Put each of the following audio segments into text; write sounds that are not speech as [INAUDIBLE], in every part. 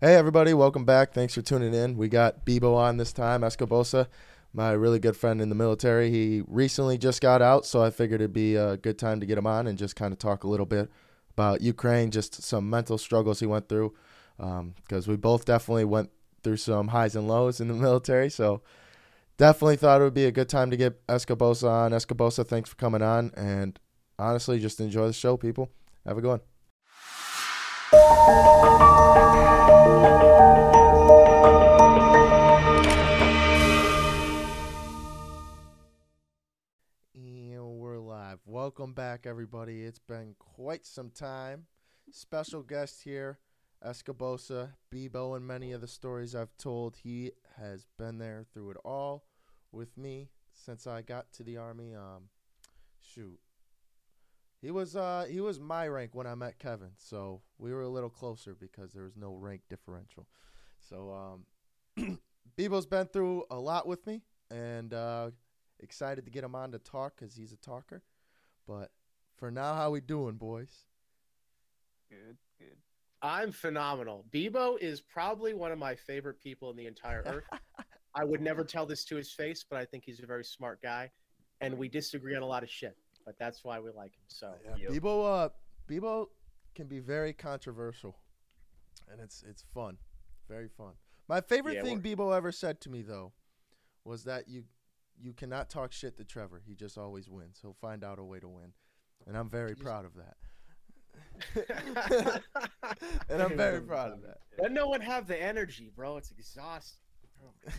Hey, everybody, welcome back. Thanks for tuning in. We got Bebo on this time, Escobosa, my really good friend in the military. He recently just got out, so I figured it'd be a good time to get him on and just kind of talk a little bit about Ukraine, just some mental struggles he went through, because um, we both definitely went through some highs and lows in the [LAUGHS] military. So definitely thought it would be a good time to get Escobosa on. Escobosa, thanks for coming on, and honestly, just enjoy the show, people. Have a good one. And we're live. Welcome back, everybody. It's been quite some time. Special guest here, Escobosa, Bebo, and many of the stories I've told. He has been there through it all with me since I got to the army. Um, shoot, he was uh he was my rank when I met Kevin, so we were a little closer because there was no rank differential. So um [CLEARS THROAT] Bebo's been through a lot with me and uh excited to get him on to talk cuz he's a talker. But for now how we doing, boys? Good, good. I'm phenomenal. Bebo is probably one of my favorite people in the entire earth. [LAUGHS] I would never tell this to his face, but I think he's a very smart guy and we disagree on a lot of shit but that's why we like him. So yeah, yep. Bebo, uh, Bebo can be very controversial, and it's it's fun, very fun. My favorite yeah, thing Bebo ever said to me though was that you you cannot talk shit to Trevor. He just always wins. He'll find out a way to win, and I'm very proud of that. [LAUGHS] and I'm very proud of that. Let no one have the energy, bro. It's exhausting.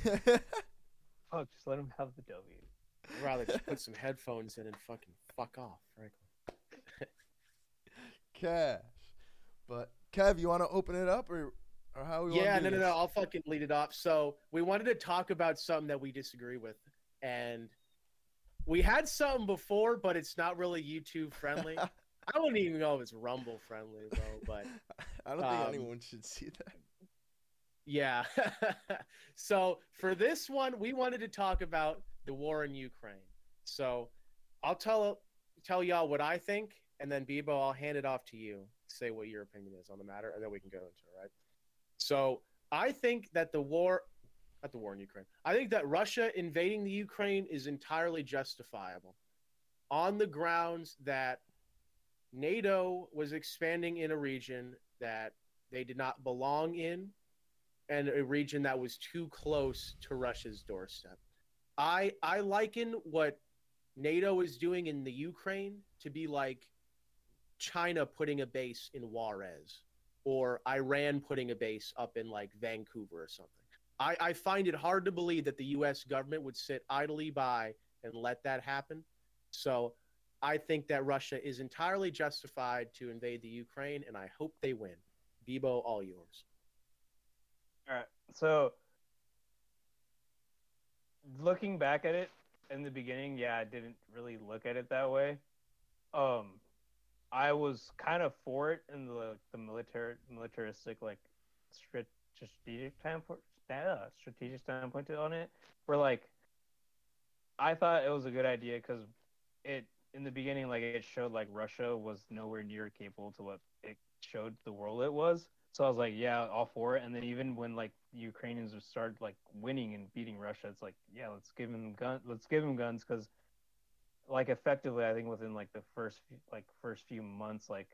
[LAUGHS] oh, just let him have the W. I'd rather just put some headphones in and fucking fuck off, frankly. [LAUGHS] Cash. But Kev, you want to open it up or or how we Yeah, no, no, no. I'll fucking lead it off. So we wanted to talk about something that we disagree with, and we had something before, but it's not really YouTube friendly. [LAUGHS] I don't even know if it's Rumble friendly though, but [LAUGHS] I don't think um, anyone should see that. Yeah. so for this one, we wanted to talk about the war in Ukraine. So I'll tell tell y'all what I think, and then Bebo, I'll hand it off to you. Say what your opinion is on the matter, and then we can go into it. Right. So I think that the war, not the war in Ukraine. I think that Russia invading the Ukraine is entirely justifiable, on the grounds that NATO was expanding in a region that they did not belong in, and a region that was too close to Russia's doorstep. I I liken what NATO is doing in the Ukraine to be like China putting a base in Juarez or Iran putting a base up in like Vancouver or something. I, I find it hard to believe that the US government would sit idly by and let that happen. So I think that Russia is entirely justified to invade the Ukraine, and I hope they win. Bebo, all yours. All right. So looking back at it in the beginning, yeah, I didn't really look at it that way. Um, I was kind of for it in the the military militaristic like strategic standpoint, uh, strategic standpoint on it. Where like, I thought it was a good idea because it in the beginning like it showed like Russia was nowhere near capable to what it showed the world it was. So I was like, yeah, all for it. And then even when like Ukrainians would start like winning and beating Russia, it's like, yeah, let's give them gun, let's give them guns because, like, effectively, I think within like the first like first few months, like,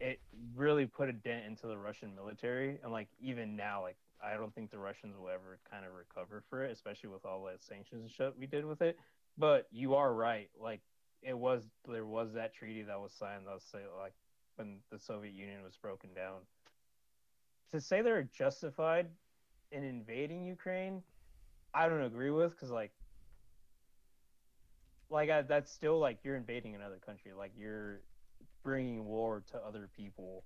it really put a dent into the Russian military, and like even now, like, I don't think the Russians will ever kind of recover for it, especially with all the sanctions and shit we did with it. But you are right, like, it was there was that treaty that was signed was say like when the Soviet Union was broken down. To say they're justified in invading Ukraine, I don't agree with because like, like I, that's still like you're invading another country, like you're bringing war to other people.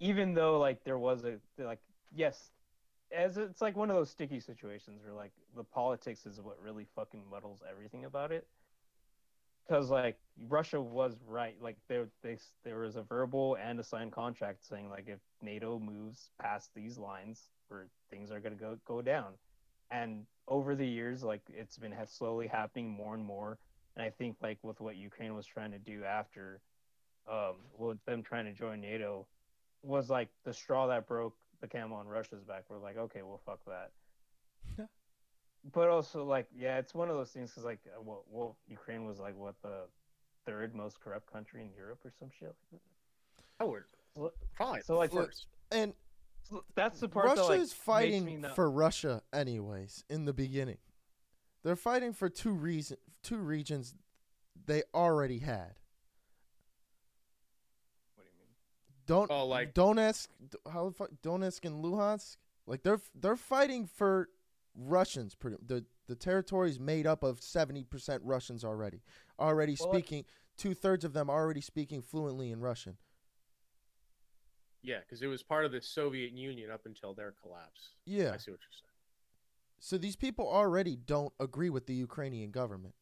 Even though like there was a like yes, as it's like one of those sticky situations where like the politics is what really fucking muddles everything about it because like Russia was right. Like there, they, there was a verbal and a signed contract saying like if NATO moves past these lines, where things are gonna go go down. And over the years, like it's been slowly happening more and more. And I think like with what Ukraine was trying to do after, um, with them trying to join NATO, was like the straw that broke the camel on Russia's back, we're like, okay, well, fuck that. [LAUGHS] but also, like, yeah, it's one of those things because, like, uh, well, well, Ukraine was like what the third most corrupt country in Europe or some shit. Like I would So- probably so, like, first. And that's the part Russia that like is makes me fighting for Russia anyways in the beginning. They're fighting for two reason two regions they already had. What do you mean? Don't Oh, like- Donetsk, how the fuck Donetsk and Luhansk? Like they're they're fighting for Russians. Pretty the the territory is made up of seventy percent Russians already. Already Well, speaking, two thirds of them already speaking fluently in Russian. Yeah, because it was part of the Soviet Union up until their collapse. Yeah. I see what you're saying. So these people already don't agree with the Ukrainian government.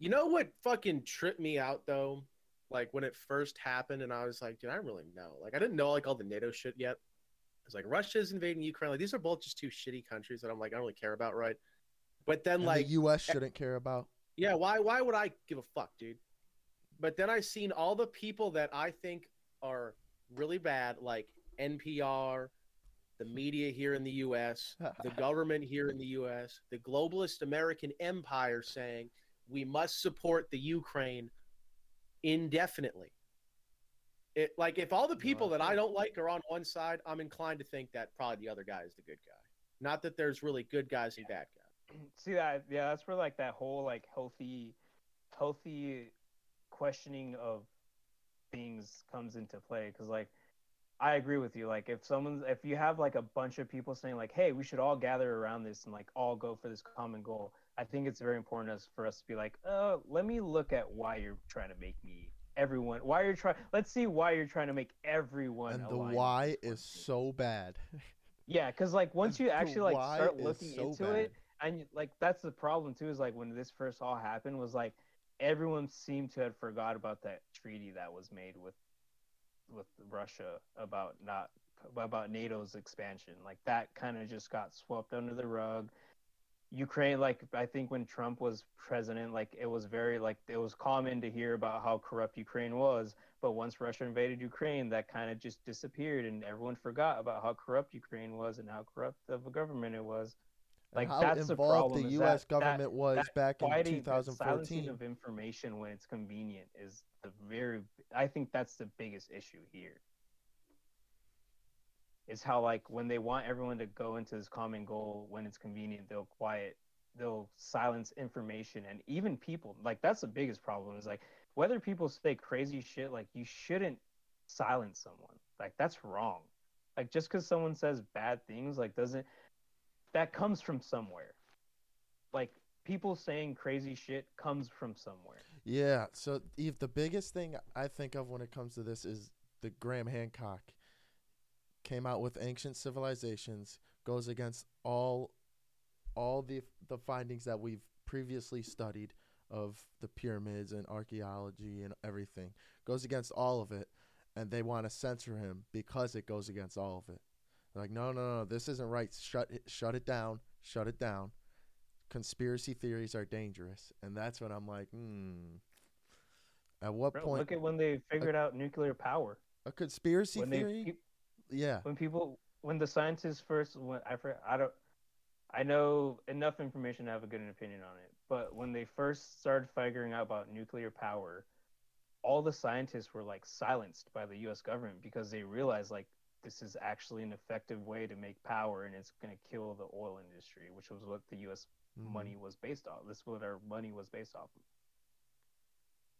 You know what fucking tripped me out though? Like when it first happened, and I was like, dude, I don't really know. Like I didn't know like all the NATO shit yet. Like, Russia's invading Ukraine. Like these are both just two shitty countries that I'm like, I don't really care about, right? But then And like, the U.S. shouldn't care about. yeah, why why would I give a fuck, dude? But then I've seen all the people that I think are really bad, like NPR, the media here in the US, [LAUGHS] the government here in the US, the globalist American empire saying we must support the Ukraine indefinitely. It like if all the No, people I that I don't like are on one side, I'm inclined to think that probably the other guy is the good guy. Not that there's really good guys and bad guys. [CLEARS THROAT] see that yeah that's where like that whole like healthy healthy questioning of things comes into play because like i agree with you like if someone's if you have like a bunch of people saying like hey we should all gather around this and like all go for this common goal i think it's very important as for us to be like oh let me look at why you're trying to make me everyone why you're trying let's see why you're trying to make everyone and the why is thing." so bad. [LAUGHS] yeah because like once you actually like start looking so into bad. it and like that's the problem too is like when this first all happened was like everyone seemed to have forgot about that treaty that was made with with Russia about not about NATO's expansion like that kind of just got swept under the rug Ukraine like I think when Trump was president like it was very like it was common to hear about how corrupt Ukraine was but once Russia invaded Ukraine that kind of just disappeared and everyone forgot about how corrupt Ukraine was and how corrupt of a government it was And like how that's the involved problem the U.S. that- government was that back in fighting that silencing 2014. of information when it's convenient is the very i think that's the biggest issue here is how like when they want everyone to go into this common goal when it's convenient they'll quiet they'll silence information and even people. Like that's the biggest problem is like whether people say crazy shit like you shouldn't silence someone. Like that's wrong. Like just because someone says bad things like doesn't that comes from somewhere. Like people saying crazy shit comes from somewhere. Yeah. So, Eve, the biggest thing I think of when it comes to this is the Graham Hancock came out with ancient civilizations, goes against all all the the findings that we've previously studied of the pyramids and archaeology and everything. Goes against all of it, and they want to censor him because it goes against all of it. They're like, no, no, no, this isn't right. Shut it, shut it down. Shut it down. Conspiracy theories are dangerous, and that's when I'm like, hmm. At what Bro, point look at when they figured out nuclear power a conspiracy when theory? pe- yeah, when people when the scientists first when I I don't I know enough information to have a good opinion on it, but when they first started figuring out about nuclear power, all the scientists were like silenced by the U.S. government because they realized like this is actually an effective way to make power and it's going to kill the oil industry, which was what the U.S. Mhm. money was based off. This is what our money was based off of.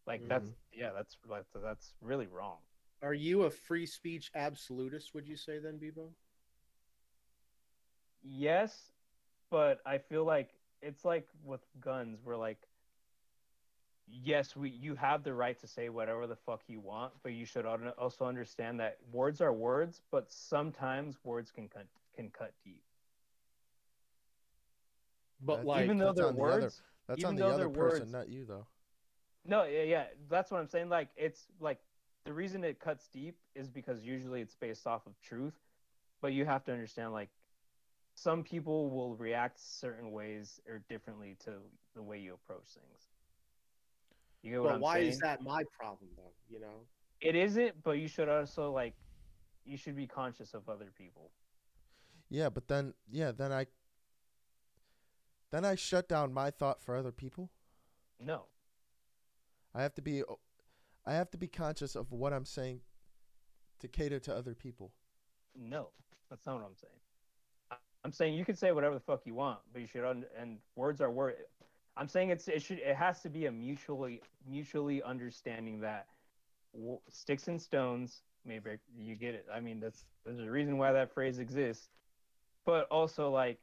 Like that's yeah, that's like that's really wrong. Are you a free speech absolutist? Would you say then, Bebo? Yes, but I feel like it's like with guns, We're like, yes, we you have the right to say whatever the fuck you want, but you should also understand that words are words, but sometimes words can cut can cut deep. But That's like, Even though they're on the other- words, that's even on the other person, words- not you though. no, yeah, yeah, that's what I'm saying. Like it's like the reason it cuts deep is because usually it's based off of truth, but you have to understand like some people will react certain ways or differently to the way you approach things. You get what but I'm why saying? is that my problem though? You know, It isn't, but you should also like you should be conscious of other people. Yeah, but then yeah, then I then I shut down my thought for other people. No. I have to be I have to be conscious of what I'm saying to cater to other people. No. That's not what I'm saying. I'm saying you can say whatever the fuck you want, but you should un- and words are words. I'm saying it's it should it has to be a mutually mutually understanding that sticks and stones may break. You get it. I mean that's there's a reason why that phrase exists, but also like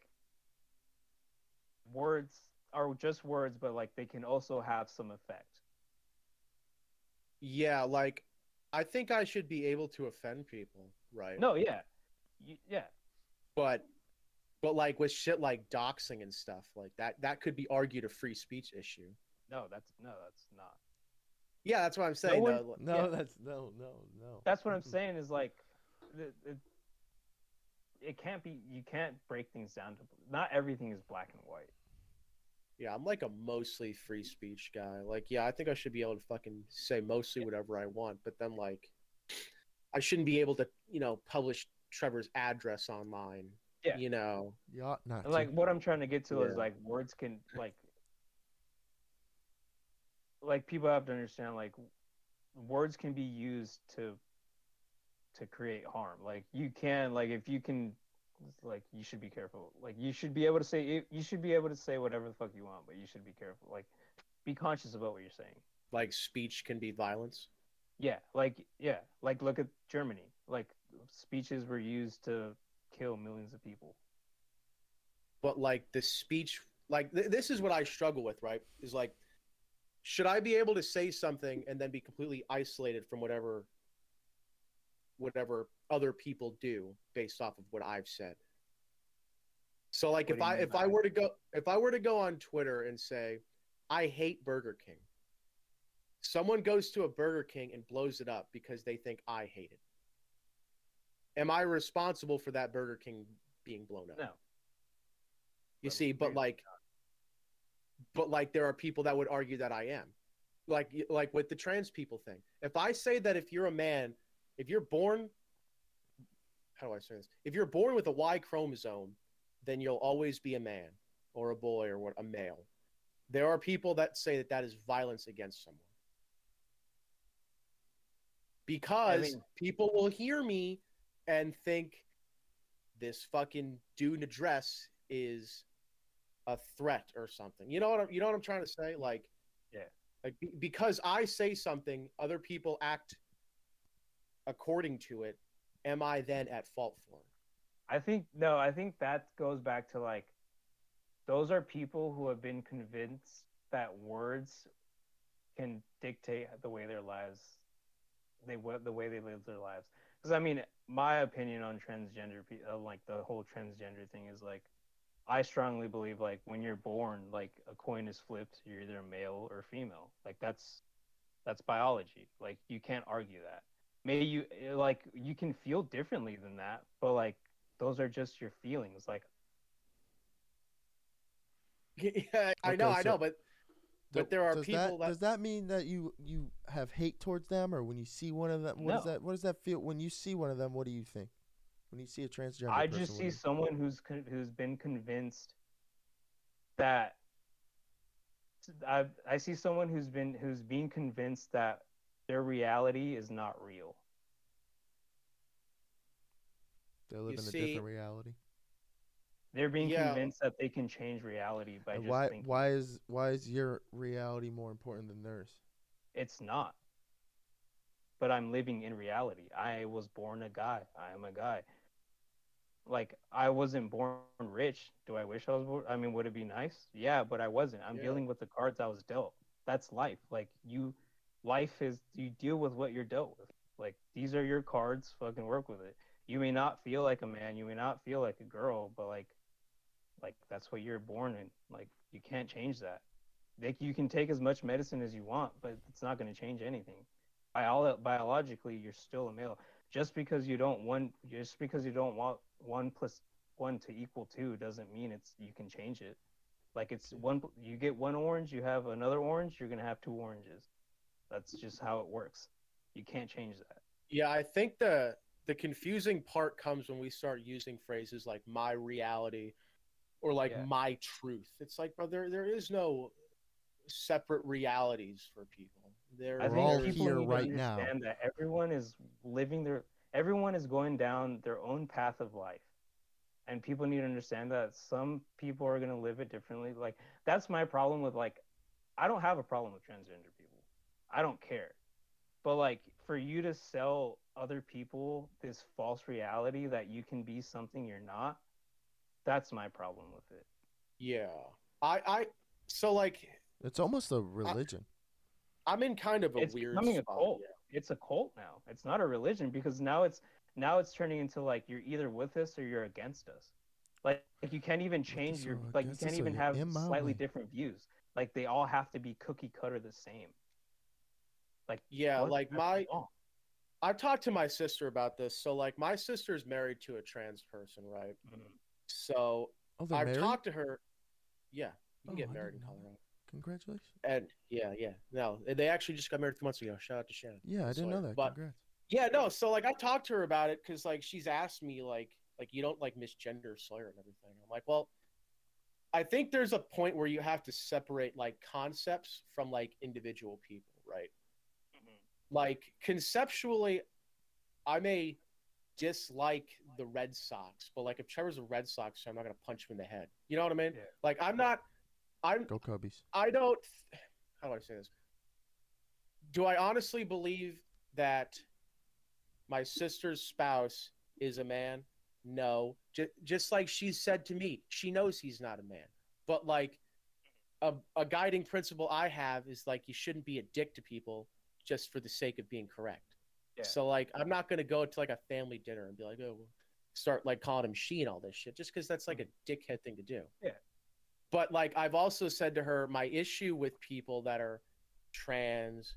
words are just words, but like they can also have some effect. Yeah, like I think I should be able to offend people, right? No, yeah, you, yeah, but but like with shit like doxing and stuff like that, that could be argued a free speech issue. no, that's no, that's not. Yeah, that's what I'm saying. one- though. No, Yeah. that's no, no, no. That's what I'm saying is like, the, the, it can't be. You can't break things down to. Not everything is black and white. Yeah, I'm like a mostly free speech guy. Like, yeah, I think I should be able to fucking say mostly whatever I want, but then like I shouldn't be able to, you know, publish Trevor's address online. Yeah. You know. You ought not. Like to. what I'm trying to get to is like words can like like people have to understand like words can be used to to create harm. Like you can like if you can like you should be careful. Like you should be able to say you should be able to say whatever the fuck you want, but you should be careful. Like be conscious about what you're saying. Like speech can be violence. Yeah, like yeah, like look at Germany. Like speeches were used to kill millions of people. but like the speech like th- this is what i struggle with right is like should i be able to say something and then be completely isolated from whatever whatever other people do based off of what i've said. So like What if i if i were to go if i were to go on twitter and say i hate burger king someone goes to a burger king and blows it up because they think i hate it. Am i responsible for that burger king being blown up? No. you But see, but like, but like, there are people that would argue that I am, like, like with the trans people thing. If I say that if you're a man, if you're born, how do I say this? If you're born with a Y chromosome, then you'll always be a man or a boy or what a male. There are people that say that that is violence against someone because mean- people will hear me and think this fucking dude in a dress is a threat or something. You know what I'm, you know what I'm trying to say? Like, Yeah. like because I say something, other people act according to it. Am I then at fault for? I think no, I think that goes back to like those are people who have been convinced that words can dictate the way their lives they the way they live their lives. Because I mean, my opinion on transgender uh, like the whole transgender thing is like I strongly believe like when you're born, like a coin is flipped, you're either male or female. Like that's that's biology. Like you can't argue that. Maybe you eh, like you can feel differently than that, but like those are just your feelings. Like [LAUGHS] yeah, I Okay, know, I know, but Do- but there are does people that, that- does that mean that you you have hate towards them, or when you see one of them, what does No. that what does that feel when you see one of them? What do you think when you see a transgender? I person, just see you- someone who's con- who's been convinced that I I see someone who's been who's being convinced that their reality is not real. they live in a different reality. They're being Yeah. convinced that they can change reality by And just why thinking why is why is your reality more important than theirs? it's not. But I'm living in reality. I was born a guy. I am a guy. Like I wasn't born rich. Do I wish I was born? I mean, would it be nice? Yeah, but I wasn't. I'm Yeah. dealing with the cards I was dealt. That's life. Like you life is you deal with what you're dealt with. Like these are your cards, fucking work with it. You may not feel like a man, you may not feel like a girl, but like like that's what you're born in. Like you can't change that. Like you can take as much medicine as you want, but it's not going to change anything. Bio- biologically, you're still a male. Just because you don't one, just because you don't want one plus one to equal two, doesn't mean it's you can change it. Like it's one, you get one orange, you have another orange, you're gonna have two oranges. That's just how it works. You can't change that. Yeah, I think the the confusing part comes when we start using phrases like my reality or like Yeah. my truth. It's like, bro, there there is no separate realities for people. There, I think all people here need to right now. understand that everyone is living their everyone is going down their own path of life. And people need to understand that some people are going to live it differently. Like that's my problem with like I don't have a problem with transgender. I don't care. But like for you to sell other people this false reality that you can be something you're not, that's my problem with it. yeah. I I so like It's almost a religion. I'm in kind of a it's weird becoming a spot. cult. It's a cult now. It's not a religion because now it's now it's turning into like you're either with us or you're against us. Like, like you can't even change us your like you can't even have slightly way. different views. Like they all have to be cookie cutter the same. Like Yeah, what? like my. I've talked to my sister about this. So like my sister's married to a trans person, right? Mhm. So Oh, I've married. talked to her. Yeah, you can Oh, get married in didn't know that. Colorado. Congratulations. And yeah, yeah. No, they actually just got married three months ago. Shout out to Shannon. Yeah, I didn't know that. But Congrats. yeah, no. So like I talked to her about it because like she's asked me like like you don't like misgender Sawyer and everything. I'm like, well, I think there's a point where you have to separate like concepts from like individual people, right? Like conceptually, I may dislike the Red Sox, but like if Trevor's a Red Sox, fan, I'm not gonna punch him in the head. You know what I mean? Yeah. Like I'm not. I'm Go Cubbies. I don't. How do I say this? Do I honestly believe that my sister's spouse is a man? No. J- just like she said to me, she knows he's not a man. But like, a, a guiding principle I have is like you shouldn't be a dick to people just for the sake of being correct. Yeah. So like, I'm not gonna go to like a family dinner and be like, oh, well, start like calling him she and all this shit, just because that's like a dickhead thing to do. Yeah. But like, I've also said to her, my issue with people that are trans,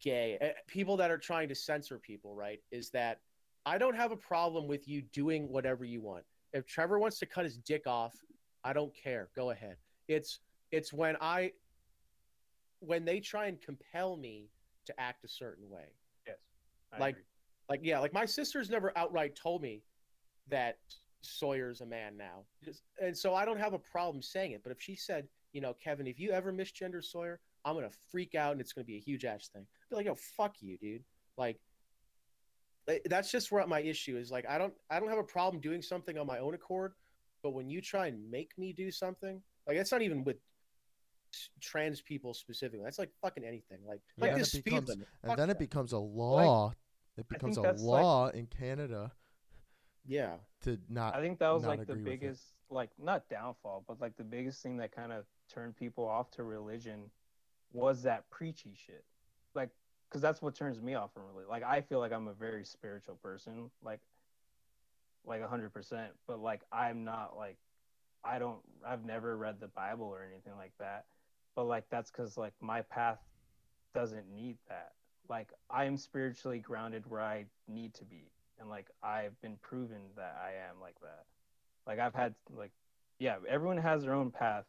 gay, eh, people that are trying to censor people, right, is that I don't have a problem with you doing whatever you want. If Trevor wants to cut his dick off, I don't care. Go ahead. It's it's when I when they try and compel me to act a certain way. Yes. I Like- agree. Like yeah, like my sister's never outright told me that Sawyer's a man now. Just- And so I don't have a problem saying it. But if she said, you know, Kevin, if you ever misgender Sawyer, I'm gonna freak out and it's gonna be a huge ass thing. I'd be like, yo, fuck you, dude. Like eh, that's just where my issue is. Like I don't I don't have a problem doing something on my own accord, but when you try and make me do something, like that's not even with trans people specifically. That's like fucking anything. Like Yeah, like and this it speed becomes- limit. And Fuck then it becomes a law. it becomes a that's, like- law in Canada yeah. to not. I think that was like the agree with it. biggest, like not downfall, but like the biggest thing that kind of turned people off to religion was that preachy shit. Like, because that's what turns me off from religion. Like, I feel like I'm a very spiritual person, like, like a hundred percent. But like, I'm not like, I don't, I've never read the Bible or anything like that. But like, that's because like my path doesn't need that. Like, I am spiritually grounded where I need to be and like I've been proven that I am like that. Like I've had like yeah, everyone has their own path.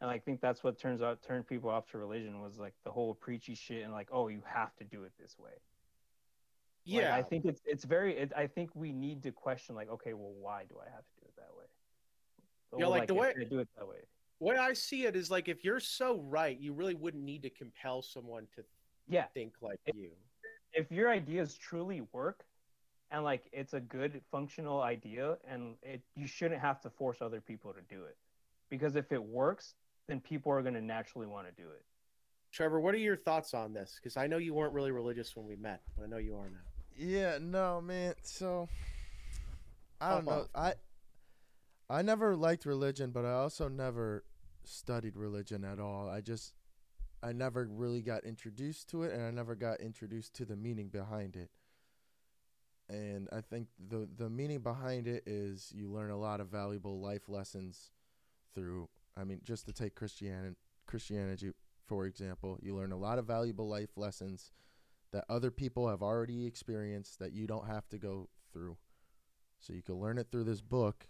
And I think that's what turns out turned people off to religion was like the whole preachy shit and like, oh, you have to do it this way. Like, Yeah. I think it's it's very it, I think we need to question like, okay, well why do I have to do it that way? Yeah, Well, like, the way- I do it that way. Way I see it is like if you're so right, you really wouldn't need to compel someone to Yeah. think like If- you. if your ideas truly work and like it's a good functional idea and it you shouldn't have to force other people to do it because if it works then people are going to naturally want to do it Trevor, what are your thoughts on this? Because I know you weren't really religious when we met, but I know you are now. Yeah, no, man. So I don't Pop know. I I never liked religion, but I also never studied religion at all. I just I never really got introduced to it and I never got introduced to the meaning behind it. And I think the the meaning behind it is you learn a lot of valuable life lessons through I mean just to take Christianity Christianity for example, you learn a lot of valuable life lessons that other people have already experienced that you don't have to go through. So you can learn it through this book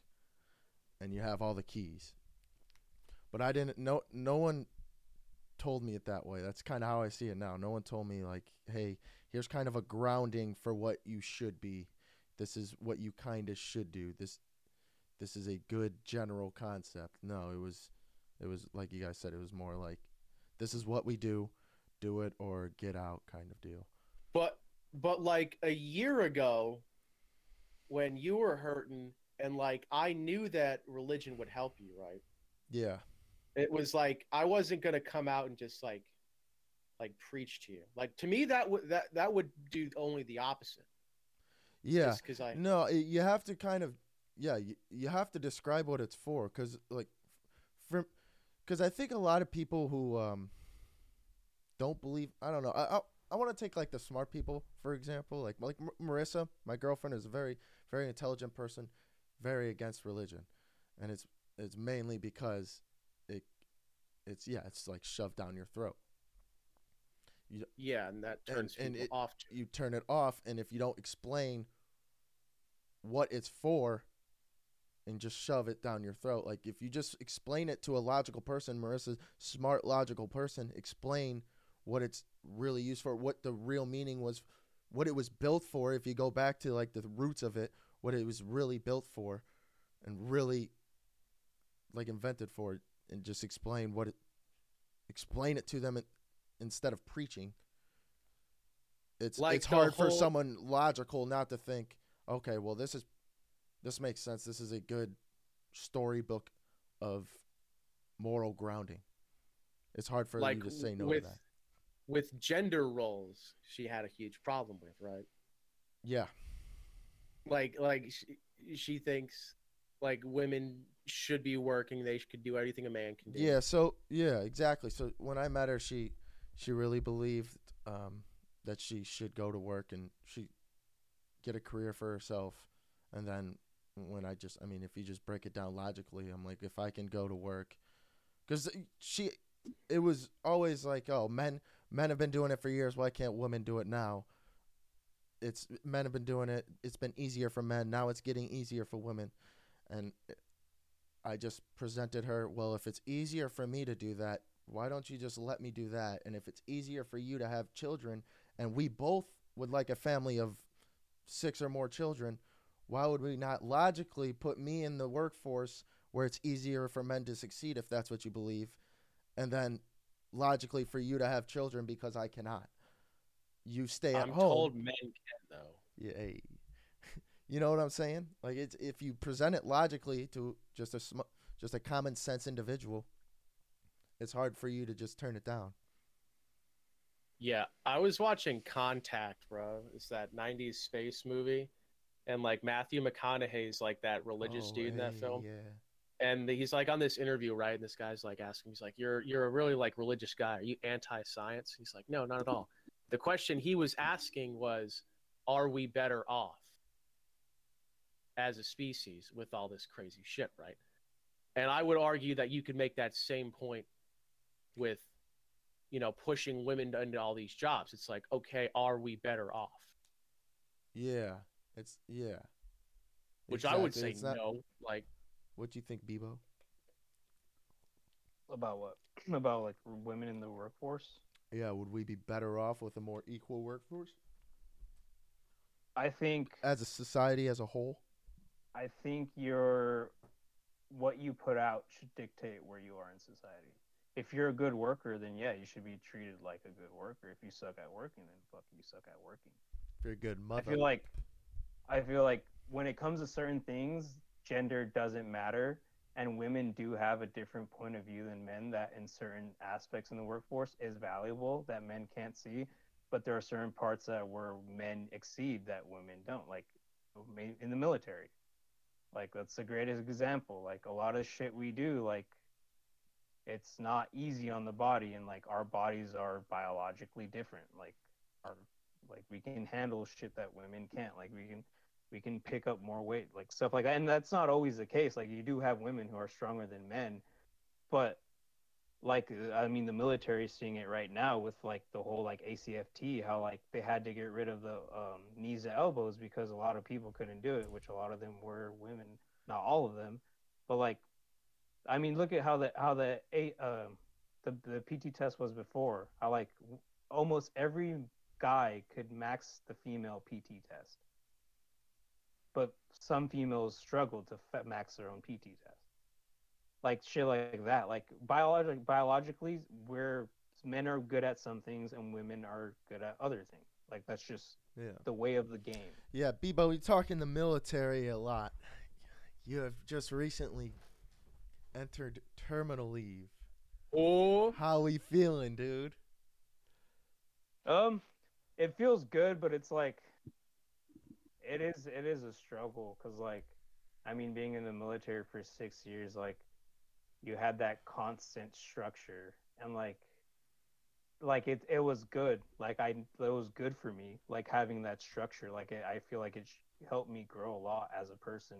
and you have all the keys. But I didn't no no one told me it that way. That's kind of how I see it now. No one told me like, "Hey, here's kind of a grounding for what you should be this is what you kind of should do. This this is a good general concept. No, it was it was like you guys said. It was more like this is what we do, do it or get out kind of deal. But but like a year ago, when you were hurting, and like I knew that religion would help you, right? Yeah. It was like I wasn't gonna come out and just like like preach to you. Like to me, that would that that would do only the opposite. Yeah. because I No, you have to kind of yeah, you, you have to describe what it's for cuz like from cuz I think a lot of people who um don't believe I don't know. I I, I want to take like the smart people for example, like like Marissa, my girlfriend is a very very intelligent person, very against religion. And it's it's mainly because it's yeah, it's like shoved down your throat. yeah, and that turns and people it- off. To you turn it off and if you don't explain what it's for and just shove it down your throat like if you just explain it to a logical person marissa's smart logical person explain what it's really used for what the real meaning was what it was built for if you go back to like the roots of it what it was really built for and really like invented for and just explain what it explain it to them in, instead of preaching. It's Like it's hard for someone logical not to think okay well this is this makes sense. This is a good storybook of moral grounding. It's hard for like you to say no with to that. with gender roles, she had a huge problem with, right? yeah. Like like she, she thinks like women should be working, they could do everything a man can do. Yeah, so yeah, exactly. So when I met her, she she really believed um, that she should go to work and she get a career for herself. And then when I just, I mean, if you just break it down logically, I'm like, if I can go to work, because she, it was always like, oh, men men have been doing it for years. Why can't women do it now? It's men have been doing it. It's been easier for men. Now it's getting easier for women, and I just presented her, well, if it's easier for me to do that, why don't you just let me do that? And if it's easier for you to have children, and we both would like a family of six or more children, why would we not logically put me in the workforce where it's easier for men to succeed if that's what you believe, and then logically for you to have children because I cannot? You stay at home. I'm told men can though. Yeah. [LAUGHS] You know what I'm saying? Like it's if you present it logically to just a sm- just a common sense individual, it's hard for you to just turn it down. Yeah, I was watching Contact, bro. It's that '90s space movie, and like Matthew McConaughey's like that religious Oh, dude in that hey, film, Yeah. and he's like on this interview, right? And this guy's like asking, he's like, "You're you're a really like religious guy. Are you anti-science?" He's like, "No, not at all." The question he was asking was, "Are we better off as a species with all this crazy shit?" Right? And I would argue that you could make that same point with you know, pushing women into all these jobs. It's like, okay, are we better off? Yeah. It's yeah. Which I would say It's not- no. Like, What do you think, Bebo? About what? [CLEARS THROAT] About like women in the workforce? Yeah, would we be better off with a more equal workforce I think as a society as a whole? I think your what you put out should dictate where you are in society. If you're a good worker, then yeah, you should be treated like a good worker. If you suck at working, then fuck you suck at working. If you're a good I mother. feel like I feel like when it comes to certain things, gender doesn't matter and women do have a different point of view than men that in certain aspects in the workforce is valuable that men can't see, but there are certain parts that where men exceed that women don't, like in the military. Like that's the greatest example. Like a lot of shit we do like it's not easy on the body and like our bodies are biologically different. Like our like we can handle shit that women can't like we can we can pick up more weight like stuff like that and that's not always the case like you do have women who are stronger than men but like i mean the military is seeing it right now with like the whole like acft how like they had to get rid of the um, knees to elbows because a lot of people couldn't do it which a lot of them were women not all of them but like i mean look at how the how the a um the, the pt test was before how like almost every guy could max the female PT test. but some females struggle to max their own PT test. Like shit like that. Like biologic biologically, we're men are good at some things and women are good at other things. Like that's just Yeah. the way of the game. Yeah, Bebo, we talk in the military a lot. You have just recently entered terminal leave. Oh, How we feeling, dude? Um, it feels good, but it's like it is it is a struggle because like I mean, being in the military for six years, like you had that constant structure and like like it it was good. Like I it was good for me, like having that structure. Like it, I feel like it sh- helped me grow a lot as a person.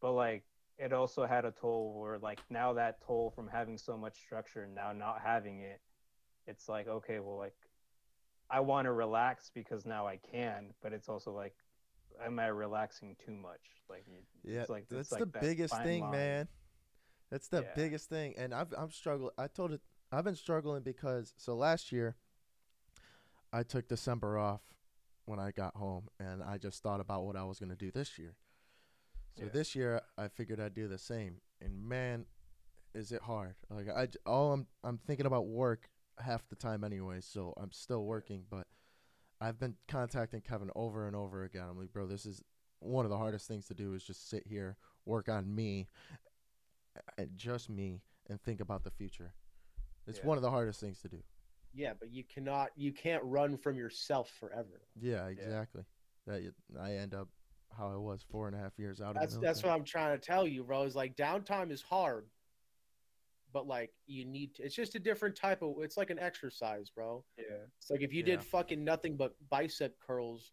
But like it also had a toll where like now that toll from having so much structure and now not having it, it's like okay, well like I want to relax because now I can, but it's also like, am I relaxing too much? Like, Yeah, it's like that's like the biggest thing, line. man. That's the Yeah. biggest thing, and I've I'm struggling. I told it I've been struggling because so last year I took December off when I got home, and I just thought about what I was gonna do this year. So Yeah. this year I figured I'd do the same, and man, is it hard? Like I all I'm I'm thinking about work half the time anyway, so I'm still working, but I've been contacting Kevin over and over again. I'm like, bro, this is one of the hardest things to do is just sit here, work on me, and just me, and think about the future. It's Yeah. one of the hardest things to do. yeah, but you cannot, you can't run from yourself forever. Yeah, exactly. That you, I end up how I was four and a half years out That's of the that's what. I'm trying to tell you, bro. Is like downtime is hard, but like you need to. It's just a different type of. It's like an exercise, bro. Yeah, It's like if you Yeah. did fucking nothing but bicep curls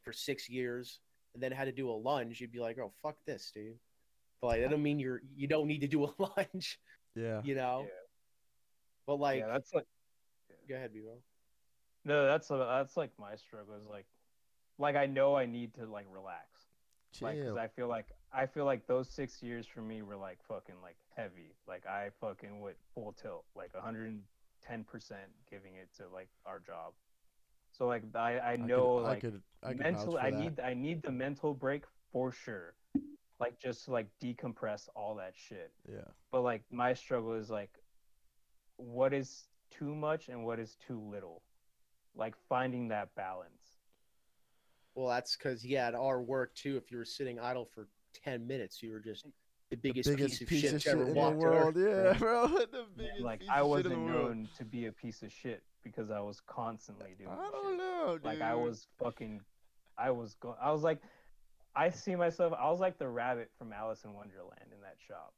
for six years and then had to do a lunge, you'd be like, oh fuck this, dude. But like, that don't mean you're you don't need to do a [LAUGHS] lunge, Yeah, you know. Yeah. But like, yeah. That's like go ahead, bro. no, that's a, that's like my struggle is like, like I know I need to like relax, like because. I feel like I feel like those six years for me were like fucking like heavy. Like I fucking went full tilt, like 110 percent giving it to like our job. So like I I I know could, like I could, I could mentally i need i need the mental break for sure like just to like decompress all that shit Yeah, but like my struggle is like what is too much and what is too little like finding that balance Well, that's because yeah, at our work too. If you were sitting idle for ten minutes, you were just the biggest, biggest piece of shit, to ever in the walk world. Yeah, Earth. bro. [LAUGHS] The biggest like piece i of shit in wasn't the world. known to be a piece of shit because i was constantly doing I don't know, dude. like i was fucking i was going i was like i see myself i was like the rabbit from alice in wonderland in that shop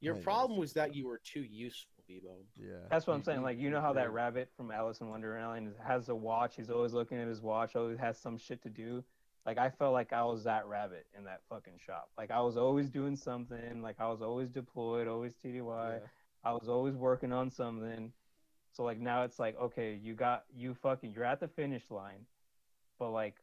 Your Yeah, problem yes. was that you were too useful, Bebo. Yeah, That's what I'm saying. Like you know how that rabbit from Alice in Wonderland has a watch. He's always looking at his watch. Always has some shit to do. Like I felt like I was that rabbit in that fucking shop. Like I was always doing something. Like I was always deployed. Always TDY. Yeah. I was always working on something. So like now it's like okay, you got you fucking you're at the finish line, but like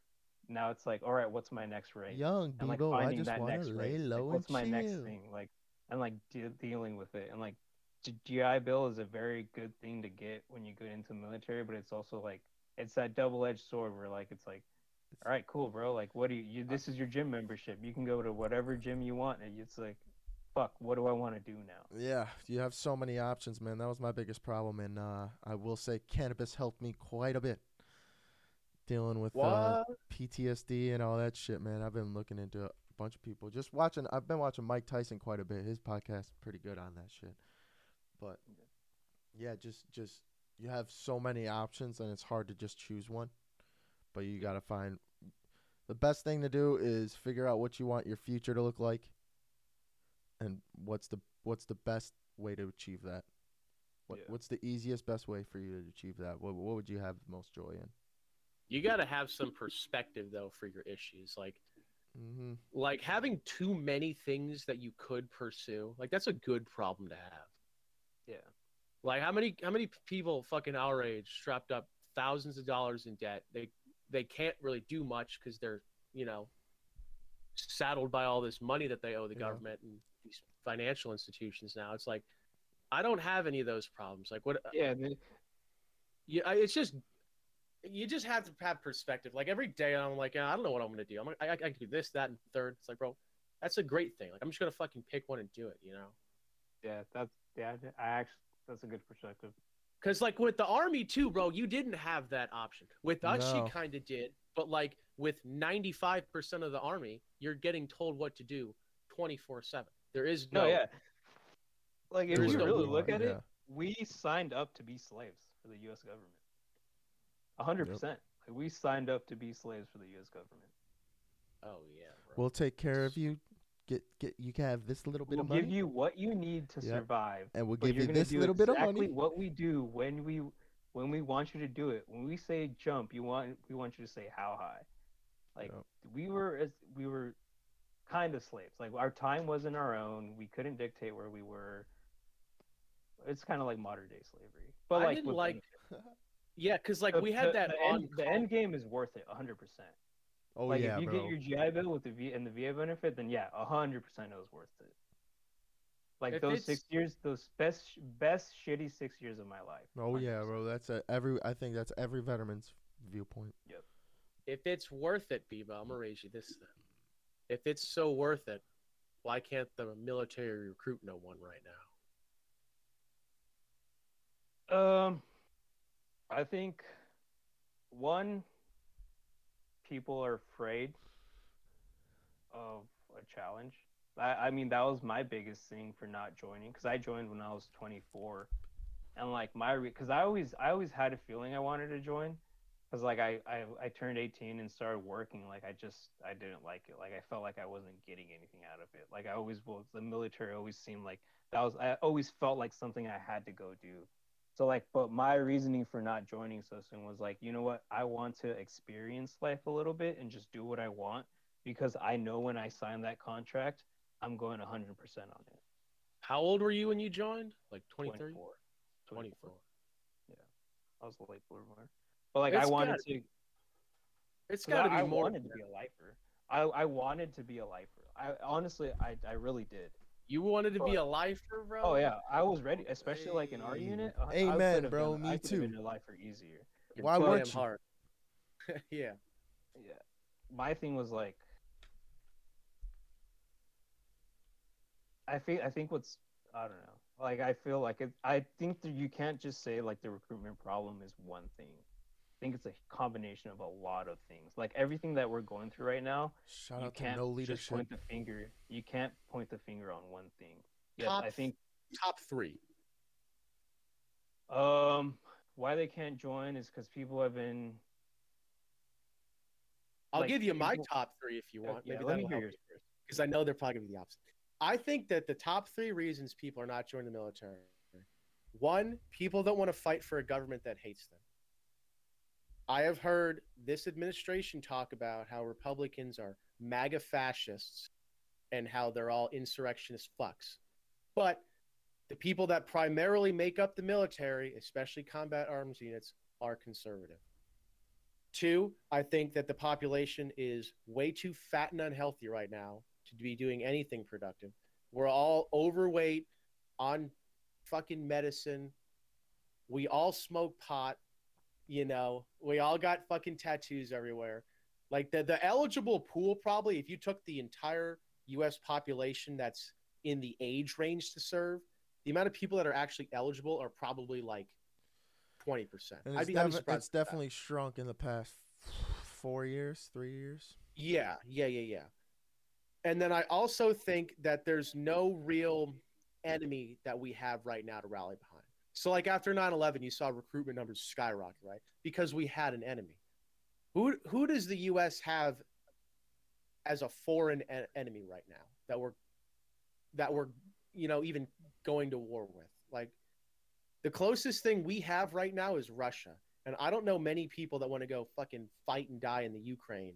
now it's like all right, what's my next race? Young and like I finding just that want next to lay Like, low what's my next thing? Like and like de- dealing with it and like G- GI Bill is a very good thing to get when you get into military, but it's also like it's that double-edged sword where like it's like all right, cool, bro. Like, what do you, you? This is your gym membership. You can go to whatever gym you want, and it's like, fuck, what do I want to do now? Yeah, you have so many options, man. That was my biggest problem, and uh, I will say cannabis helped me quite a bit dealing with uh, PTSD and all that shit, man. I've been looking into a bunch of people. Just watching. I've been watching Mike Tyson quite a bit. His podcast pretty good on that shit. But yeah, just just you have so many options, and it's hard to just choose one. But you got to find the best thing to do is figure out what you want your future to look like, and what's the what's the best way to achieve that. What, Yeah. What's the easiest, best way for you to achieve that? What, what would you have the most joy in? You got to have some perspective though for your issues. Like, Mm-hmm. like having too many things that you could pursue. Like that's a good problem to have. Yeah, Like how many how many people fucking our age strapped up thousands of dollars in debt? They they can't really do much because they're you know saddled by all this money that they owe the Yeah. government and these financial institutions. Now it's like I don't have any of those problems. Like what? yeah. the- Yeah, it's just you just have to have perspective. Like every day, I'm like, I don't know what I'm gonna do. I'm like, I, I can do this, that, and third. It's like, bro, that's a great thing. Like I'm just gonna fucking pick one and do it. You know? Yeah, that's yeah. I actually that's a good perspective. Because like with the army too, bro, you didn't have that option. With us, No. you kind of did, but like with 95% of the army, you're getting told what to do 24/7. There is no. No, yeah. Like if you really rule, look at yeah. it, we signed up to be slaves for the U.S. government. A hundred Yep. percent. Like we signed up to be slaves for the U.S. government. Oh yeah, bro. We'll take care of you. Get get. You can have this little bit We'll of money, give you what you need to Yep. survive, and we'll give you're this do little bit of exactly money. what we do when we when we want you to do it. When we say jump, you want we want you to say how high. Like Yep. we were as we were kind of slaves. Like our time wasn't our own. We couldn't dictate where we were. It's kind of like modern day slavery. But I like didn't like- benefit. [LAUGHS] yeah, because like The- we had the- that the on. end, the end game is worth it 100%. Oh like yeah, if you bro. get your GI Bill with the V and the VA benefit, then yeah, 100% it was worth it. Like If those it's- six years, those best best shitty six years of my life. oh yeah, 100%. bro. That's a, every. I think that's every veteran's viewpoint. Yep. If it's worth it, Biba, I'm gonna raise you this then. If it's so worth it, why can't the military recruit no one right now? Um, I think one, people are afraid of a challenge. I, I mean, that was my biggest thing for not joining because I joined when I was 24, and like my because I always I always had a feeling I wanted to join because like I, I I turned 18 and started working. Like I just I didn't like it. Like I felt like I wasn't getting anything out of it. Like I always was the military always seemed like that was I always felt like something I had to go do so like, but my reasoning for not joining so soon was like, you know what? I want to experience life a little bit and just do what I want because I know when I sign that contract, I'm going 100% on it. How old were you when you joined? Like 23? 24. 24. Yeah. I was a late bloomer. But like, I wanted gotta- to. It's got to I, be I more. wanted to be a lifer. I, I wanted to be a lifer. I honestly, I, I really did. You wanted to be a lifer, bro? Oh yeah, I was ready, especially like in our unit. I- I Amen, could have bro, been- me I could have too. Been a lifer easier. You're Why damn weren't you? hard. [LAUGHS] yeah. yeah my thing was like i think i think what's i don't know like i feel like it, i think that you can't just say like the recruitment problem is one thing i think it's a combination of a lot of things like everything that we're going through right now Shout you out can't no just leadership. point the finger you can't point the finger on one thing Yeah, Top i think Top three. um why they can't join is because people have been I'll Like, give you my people- top three if you Uh, want. yeah, Maybe let me hear yours first. because I know they're probably going to be the opposite. I think that the top three reasons people are not joining the military one, people don't want to fight for a government that hates them. I have heard this administration talk about how Republicans are MAGA fascists and how they're all insurrectionist fucks. But the people that primarily make up the military, especially combat arms units, are conservative. Two, I think that the population is way too fat and unhealthy right now to be doing anything productive. We're all overweight on fucking medicine. We all smoke pot, you know. We all got fucking tattoos everywhere. Like the the eligible pool probably if you took the entire US population that's in the age range to serve, the amount of people that are actually eligible are probably like 20%. And I'd be, surprised it's at that. definitely shrunk in the past four years, three years. Yeah, yeah, yeah, yeah. And then I also think that there's no real enemy that we have right now to rally behind. So, like after 9 11, you saw recruitment numbers skyrocket, right? Because we had an enemy. Who, who does the U.S. have as a foreign en- enemy right now that we're, that we're, you know, even going to war with? Like, the closest thing we have right now is Russia. And I don't know many people that want to go fucking fight and die in the Ukraine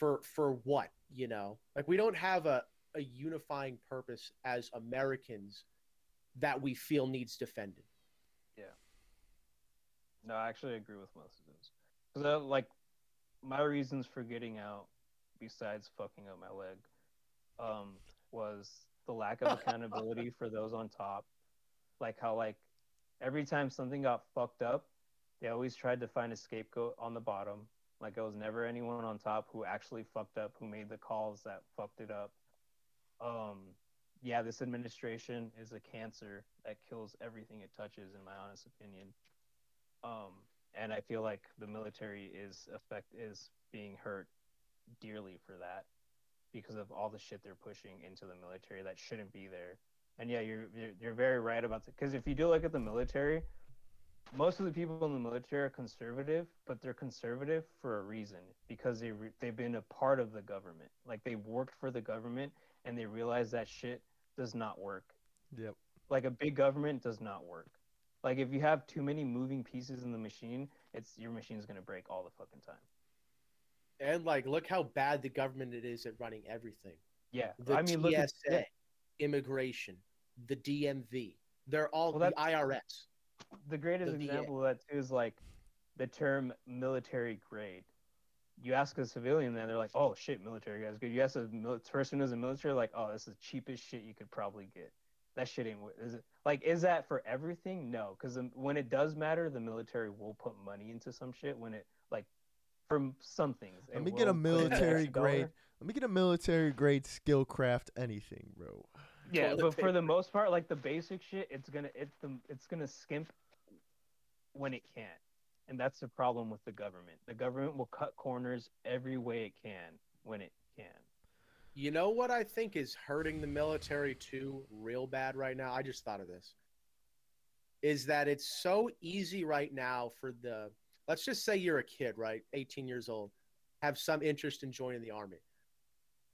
for for what you know like we don't have a, a unifying purpose as americans that we feel needs defended Yeah. No, I actually agree with most of those. Because, like, my reasons for getting out, besides fucking up my leg, um, was the lack of [LAUGHS] accountability for those on top. Like, how, like, every time something got fucked up, They always tried to find a scapegoat on the bottom. Like it was never anyone on top who actually fucked up, who made the calls that fucked it up. Um, yeah, this administration is a cancer that kills everything it touches, in my honest opinion. Um, and I feel like the military is affect is being hurt dearly for that because of all the shit they're pushing into the military that shouldn't be there. And yeah, you're you're, you're very right about that because if you do look at the military, most of the people in the military are conservative, but they're conservative for a reason because they re- they've been a part of the government. Like they worked for the government and they realize that shit does not work. Yep. Like a big government does not work. Like if you have too many moving pieces in the machine, it's your machine's gonna break all the fucking time. And like, look how bad the government it is at running everything. Yeah, The I mean, TSA, look at yeah, immigration, the DMV. They're all Well, the IRS. the greatest the VA. example of that too is like the term military grade. You ask a civilian, then they're like, "Oh shit, military guys good." You ask a mil- person who's a military, like, "Oh, this is the cheapest shit you could probably get." That shit ain't. wo- Is it like? Is that for everything? No, because when it does matter, the military will put money into some shit. When it like, from some things. Let me get a will put in the military extra dollar. grade. Let me get a military grade Skilcraft anything, bro. Yeah, but for the most part, like the basic shit, it's gonna it's the it's gonna skimp when it can, and that's the problem with the government. The government will cut corners every way it can when it can. You know what I think is hurting the military too, real bad right now? I just thought of this. Is that it's so easy right now for the, let's just say you're a kid, right? 18 years old, have some interest in joining the army.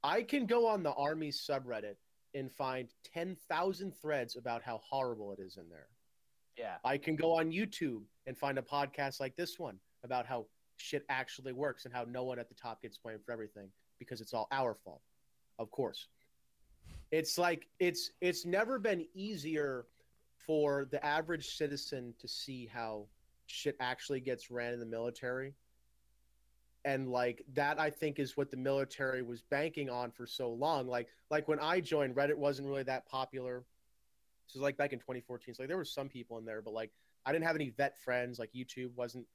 I can go on the army subreddit and find 10,000 threads about how horrible it is in there. Yeah, I can go on YouTube and find a podcast like this one about how shit actually works and how no one at the top gets blamed for everything because it's all our fault. Of course. It's like it's it's never been easier for the average citizen to see how shit actually gets ran in the military. And like that I think is what the military was banking on for so long. Like like when I joined Reddit wasn't really that popular. This is like back in 2014. So like there were some people in there, but like I didn't have any vet friends. Like YouTube wasn't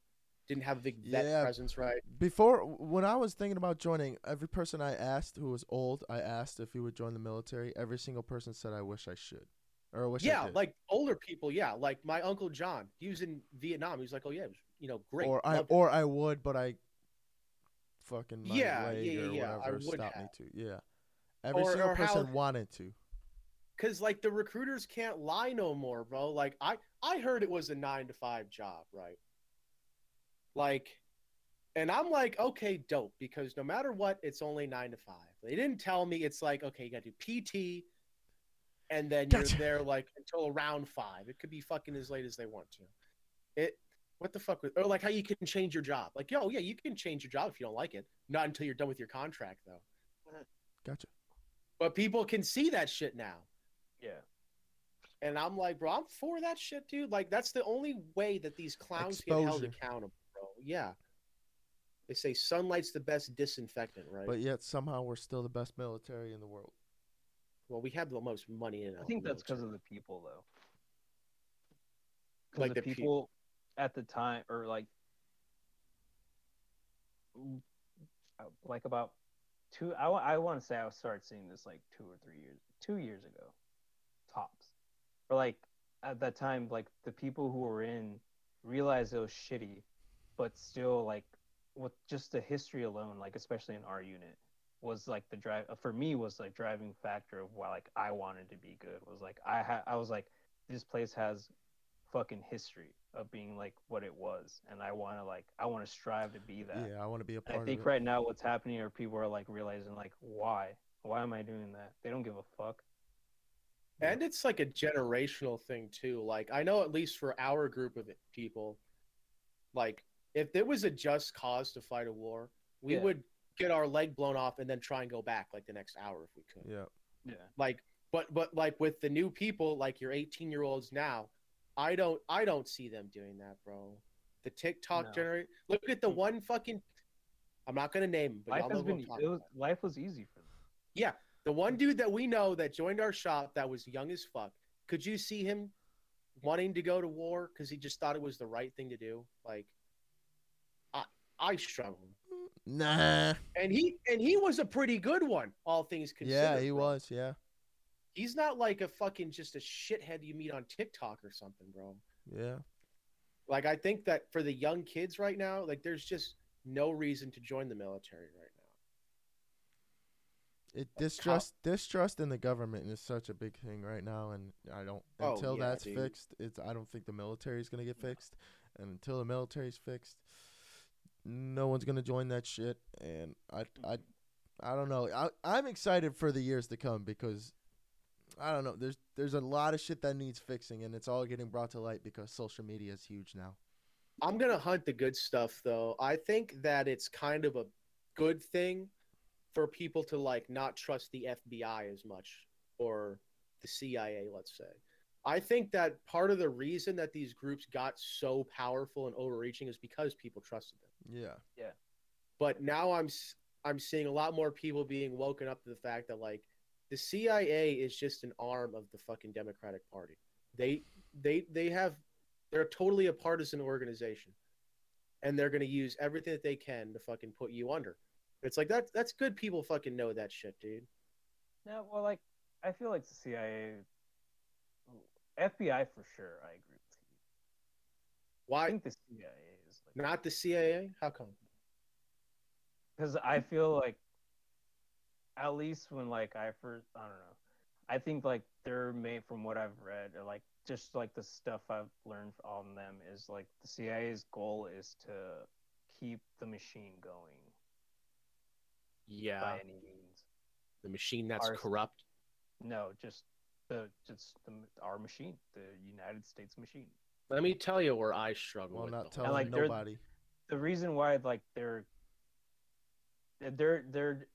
didn't have a big vet Yeah. presence, right? Before, when I was thinking about joining, every person I asked who was old, I asked if he would join the military. Every single person said, "I wish I should," or "I wish yeah, did." like older people. Yeah, like my uncle John. He was in Vietnam. He was like, oh yeah, it was you know great. or I loved it." or I would, but I fucking my Yeah, yeah, or yeah, yeah, I whatever would stopped me have. to. Yeah, every Or- single or how- person wanted to. Because like the recruiters can't lie no more, bro. Like I I heard it was a nine to five job, right? Like, and I'm like, okay, dope, because no matter what, it's only nine to five. They didn't tell me it's like, okay, you got to do PT, and then Gotcha. you're there like until around five. It could be fucking as late as they want to. It. What the fuck? was- Or like how you can change your job. Like, yo, yeah, you can change your job if you don't like it. Not until you're done with your contract, though. Mm-hmm. Gotcha. But people can see that shit now. Yeah. And I'm like, bro, I'm for that shit, dude. Like, that's the only way that these clowns get held accountable, bro. Yeah. They say sunlight's the best disinfectant, right? But yet somehow we're still the best military in the world. well, we have the most money in it. I think that's because of the people, though. Like the the peop- people at the time, or like, uh, like about two. I, I want to say I started seeing this like two or three years, two years ago, tops. Like at that time, like the people who were in realized it was shitty, but still like with just the history alone, like especially in our unit, was like the drive uh, for me was like driving factor of why like I wanted to be good was like I had I was like this place has fucking history of being like what it was and I want to like I want to strive to be that. Yeah, I want to be a part I think right now what's happening are people are like realizing like why why am I doing that? They don't give a fuck. And it's like a generational thing, too. Like, I know at least for our group of people, like, if there was a just cause to fight a war, we Yeah. would get our leg blown off and then try and go back like the next hour if we could. Yeah. Yeah. like but but like with the new people like your 18 year olds now i don't i don't see them doing that bro the tiktok No. generate look at the one fucking i'm not gonna name him but Life y'all know has who I'm been talking it was, about. life was easy for them. The one dude that we know that joined our shop that was young as fuck could you see him wanting to go to war because he just thought it was the right thing to do. Like, I I struggle, Nah. and he and he was a pretty good one, all things considered. Yeah, he bro. was. Yeah. He's not like a fucking just a shithead you meet on TikTok or something, bro. Yeah. Like I think that for the young kids right now, like there's just no reason to join the military right now. It distrust distrust in the government is such a big thing right now, and I don't Oh, until yeah, that's dude. fixed. It's I don't think the military is gonna get fixed, and until the military's fixed, no one's gonna join that shit. And I I I don't know. I I'm excited for the years to come because I don't know. There's there's a lot of shit that needs fixing, and it's all getting brought to light because social media is huge now. I'm gonna hunt the good stuff though. I think that it's kind of a good thing for people to like not trust the FBI as much or the CIA, let's say. I think that part of the reason that these groups got so powerful and overreaching is because people trusted them. Yeah. Yeah. But now I'm I'm seeing a lot more people being woken up to the fact that like the CIA is just an arm of the fucking Democratic Party. They they they have they're totally a partisan organization. And they're gonna use everything that they can to fucking put you under. It's like that that's good people fucking know that shit, dude. Yeah, well, like I feel like the CIA, FBI for sure. I agree with you. Why? I think the CIA is like not the CIA? How come? because I feel like at least when like I first I don't know, I think like they're made from what I've read or like just like the stuff I've learned on them is like the CIA's goal is to keep the machine going Yeah. by any means. The machine that's Ours- corrupt. No, just the just the, our machine, the United States machine. Let me tell you where I struggle Well, with not the telling like, they're- nobody. the reason why like their their their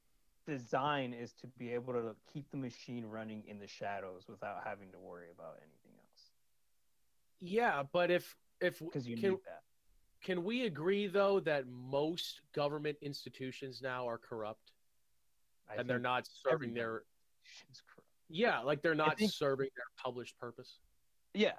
design is to be able to keep the machine running in the shadows without having to worry about anything else Yeah, but if if because you can, need that Can we agree though that most government institutions now are corrupt I and they're not serving their government is corrupt. yeah, like they're not think- serving their published purpose? yeah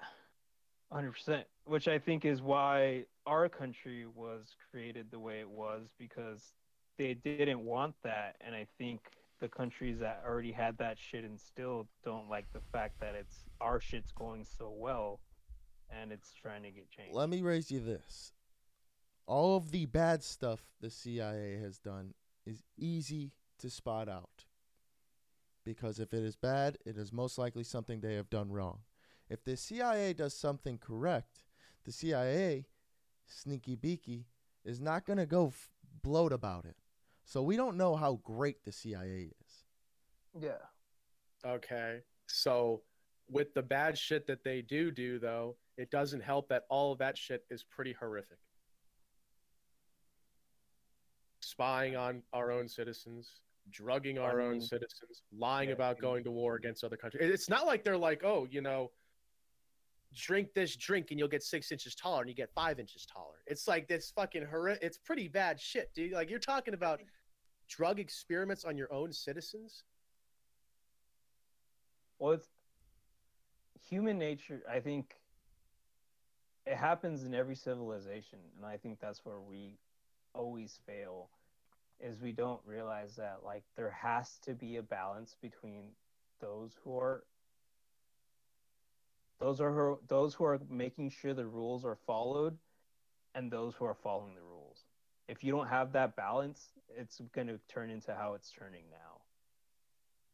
100% which i think is why our country was created the way it was because they didn't want that and i think the countries that already had that shit instilled don't like the fact that it's our shit's going so well and it's trying to get changed Let me raise you this. All of the bad stuff the CIA has done is easy to spot out. Because if it is bad, it is most likely something they have done wrong. If the CIA does something correct, the CIA, sneaky beaky, is not going to go f- bloat about it. So we don't know how great the CIA is. yeah Okay. So with the bad shit that they do do though, it doesn't help that all of that shit is pretty horrific. Spying on our own citizens, drugging our own mm-hmm. citizens, lying about going to war against other countries. It's not like they're like, oh, you know, drink this drink and you'll get six inches taller and you get five inches taller. It's like this fucking horrific. It's pretty bad shit, dude. Like you're talking about drug experiments on your own citizens. well it's human nature i think it happens in every civilization and i think that's where we always fail is we don't realize that like there has to be a balance between those who are those are who, those who are making sure the rules are followed and those who are following the rules. If you don't have that balance it's going to turn into how it's turning now.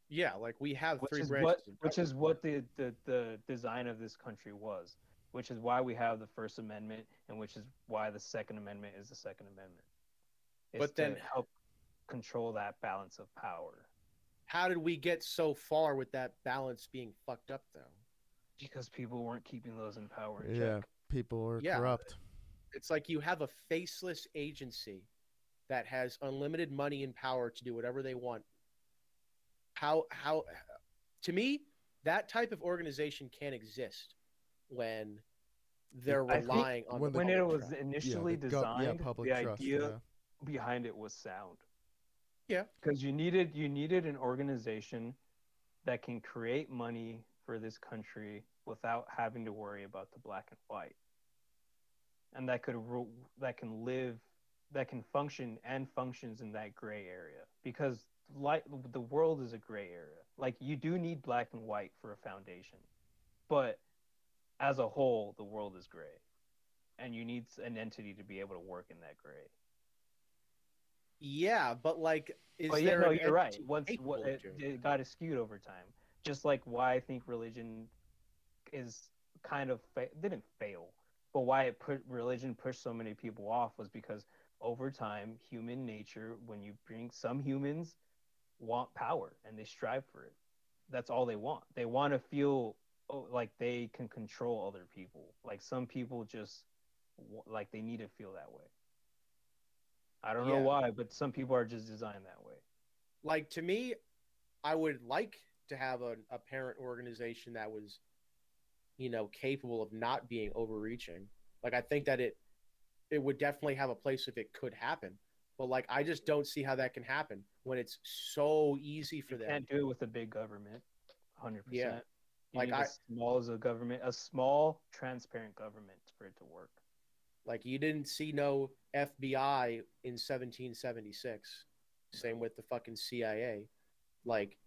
Yeah, like we have which three is branches. what which is what the, the the design of this country was which is why we have the first amendment and which is why the second amendment is the second amendment But then- help control that balance of power How did we get so far with that balance being fucked up though? because people weren't keeping those in power in Yeah, check. people are Yeah. corrupt. It's like you have a faceless agency that has unlimited money and power to do whatever they want. How how to me that type of organization can't exist when they're I think relying on when the when it was trust. initially yeah, the gov- designed yeah, public the trust, idea yeah. Behind it was sound. Yeah. because you needed you needed an organization that can create money for this country without having to worry about the black and white. And that could ru- that can live that can function and functions in that gray area. Because like the world is a gray area. Like you do need black and white for a foundation. But as a whole the world is gray. And you need an entity to be able to work in that gray Yeah, but like, is but yeah, there? no, you're right. Once what, it, it got skewed over time, just like why I think religion is kind of fa- didn't fail, but why it put religion pushed so many people off was because over time, human nature, when you bring some humans want power and they strive for it. That's all they want. They want to feel oh, like they can control other people. Like some people just like they need to feel that way. I don't know why, but some people are just designed that way. like to me, I would like to have a, a parent organization that was, you know, capable of not being overreaching. Like I think that it it would definitely have a place if it could happen. But like I just don't see how that can happen when it's so easy for You them. can't do it with a big government. Hundred Yeah. percent. Like I- as small as a government, a small, transparent government for it to work. Like you didn't see no FBI in 1776. Same with the fucking CIA. Like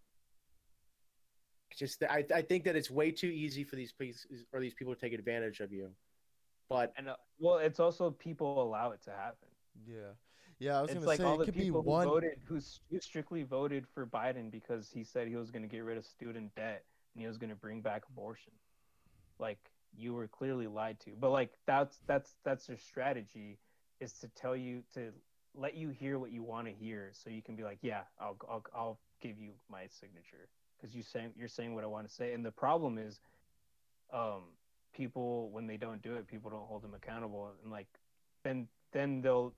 just I, I think that it's way too easy for these pieces or these people to take advantage of you. But And uh, well, it's also people allow it to happen. Yeah. Yeah, I was it's gonna like say all it the could be people who one. voted, who, s- who strictly voted for Biden because he said he was going to get rid of student debt and he was going to bring back abortion. Like you were clearly lied to. But like that's that's that's their strategy is to tell you to let you hear what you want to hear, so you can be like, yeah, I'll I'll, I'll give you my signature because you saying you're saying what I want to say. And the problem is, um, people when they don't do it, people don't hold them accountable, and like then then they'll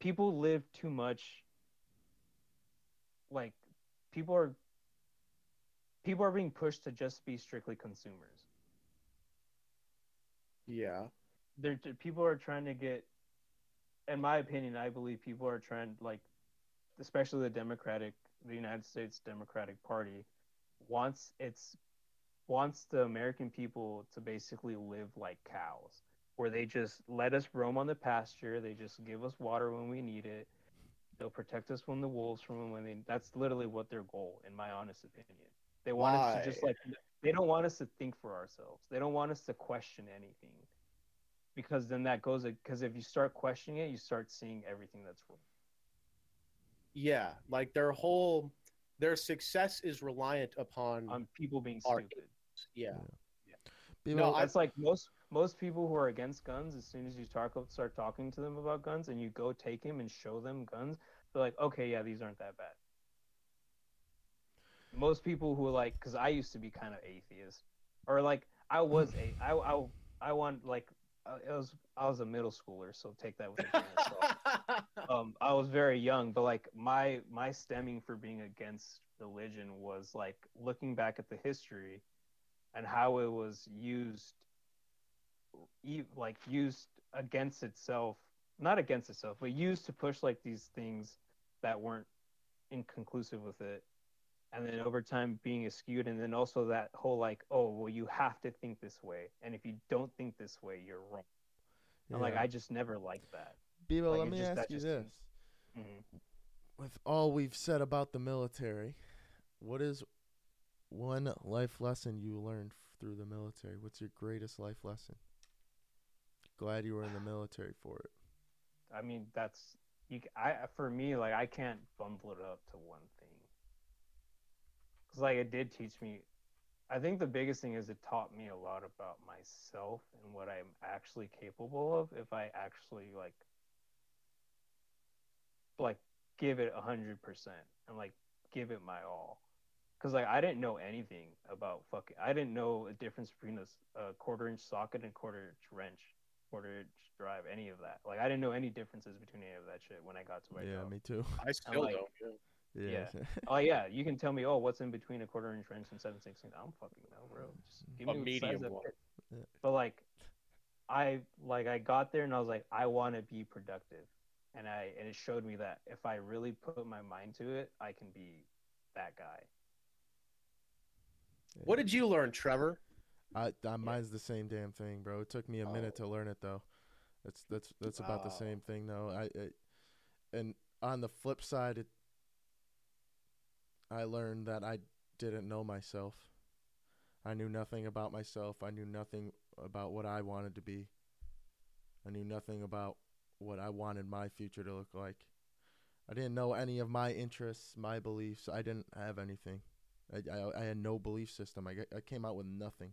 people live too much like people are people are being pushed to just be strictly consumers yeah, they're people are trying to get in my opinion i believe people are trying like especially the democratic the united states democratic party wants its wants the american people to basically live like cows where they just let us roam on the pasture they just give us water when we need it they'll protect us from the wolves from when they that's literally what their goal in my honest opinion. They want us to just like they don't want us to think for ourselves. They don't want us to question anything because then that goes because if you start questioning it you start seeing everything that's wrong. Yeah. Like their whole their success is reliant upon on people being Are- stupid. yeah. People, No, I- that's like most most people who are against guns as soon as you talk start talking to them about guns and you go take him and show them guns they're like okay yeah these aren't that bad most people who are like because i used to be kind of atheist or like i was a i i, I want like it was i was a middle schooler so take that with a grain of salt. [LAUGHS] Um i was very young but like my my stemming for being against religion was like looking back at the history and how it was used like used against itself not against itself but used to push like these things that weren't inconclusive with it and then over time being skewed and then also that whole like oh well you have to think this way and if you don't think this way you're wrong and like i just never liked that Bebo, like, let me just- ask you just this: Mhm. with all we've said about the military, what is one life lesson you learned through the military? What's your greatest life lesson? Glad you were in the [SIGHS] military for it. I mean, that's you. I, for me, like I can't bundle it up to one thing. Cause like it did teach me. I think the biggest thing is it taught me a lot about myself and what I'm actually capable of if I actually like, like give it a hundred percent and like give it my all. Cause like I didn't know anything about fucking. I didn't know a difference between a quarter inch socket and quarter inch wrench quarter inch drive, any of that. Like I didn't know any differences between any of that shit when I got to my yeah, job. me too. I still like- don't. Yeah. Yeah. [LAUGHS] Oh yeah, you can tell me, oh, what's in between a quarter inch wrench and seven sixteen? I don't fucking know, bro. Mm-hmm. Just give A me the size medium of one. it. Yeah. But like, I like I got there and I was like, I want to be productive, and I and it showed me that if I really put my mind to it, I can be that guy. What did you learn, Trevor? I, I mine's the same damn thing, bro. It took me a oh. minute Oh. to learn it though. That's that's that's about the same thing though. I, I and on the flip side, it I learned that I didn't know myself. I knew nothing about myself. I knew nothing about what I wanted to be. I knew nothing about what I wanted my future to look like. I didn't know any of my interests, my beliefs. I didn't have anything. I, I, I had no belief system. I, I came out with nothing.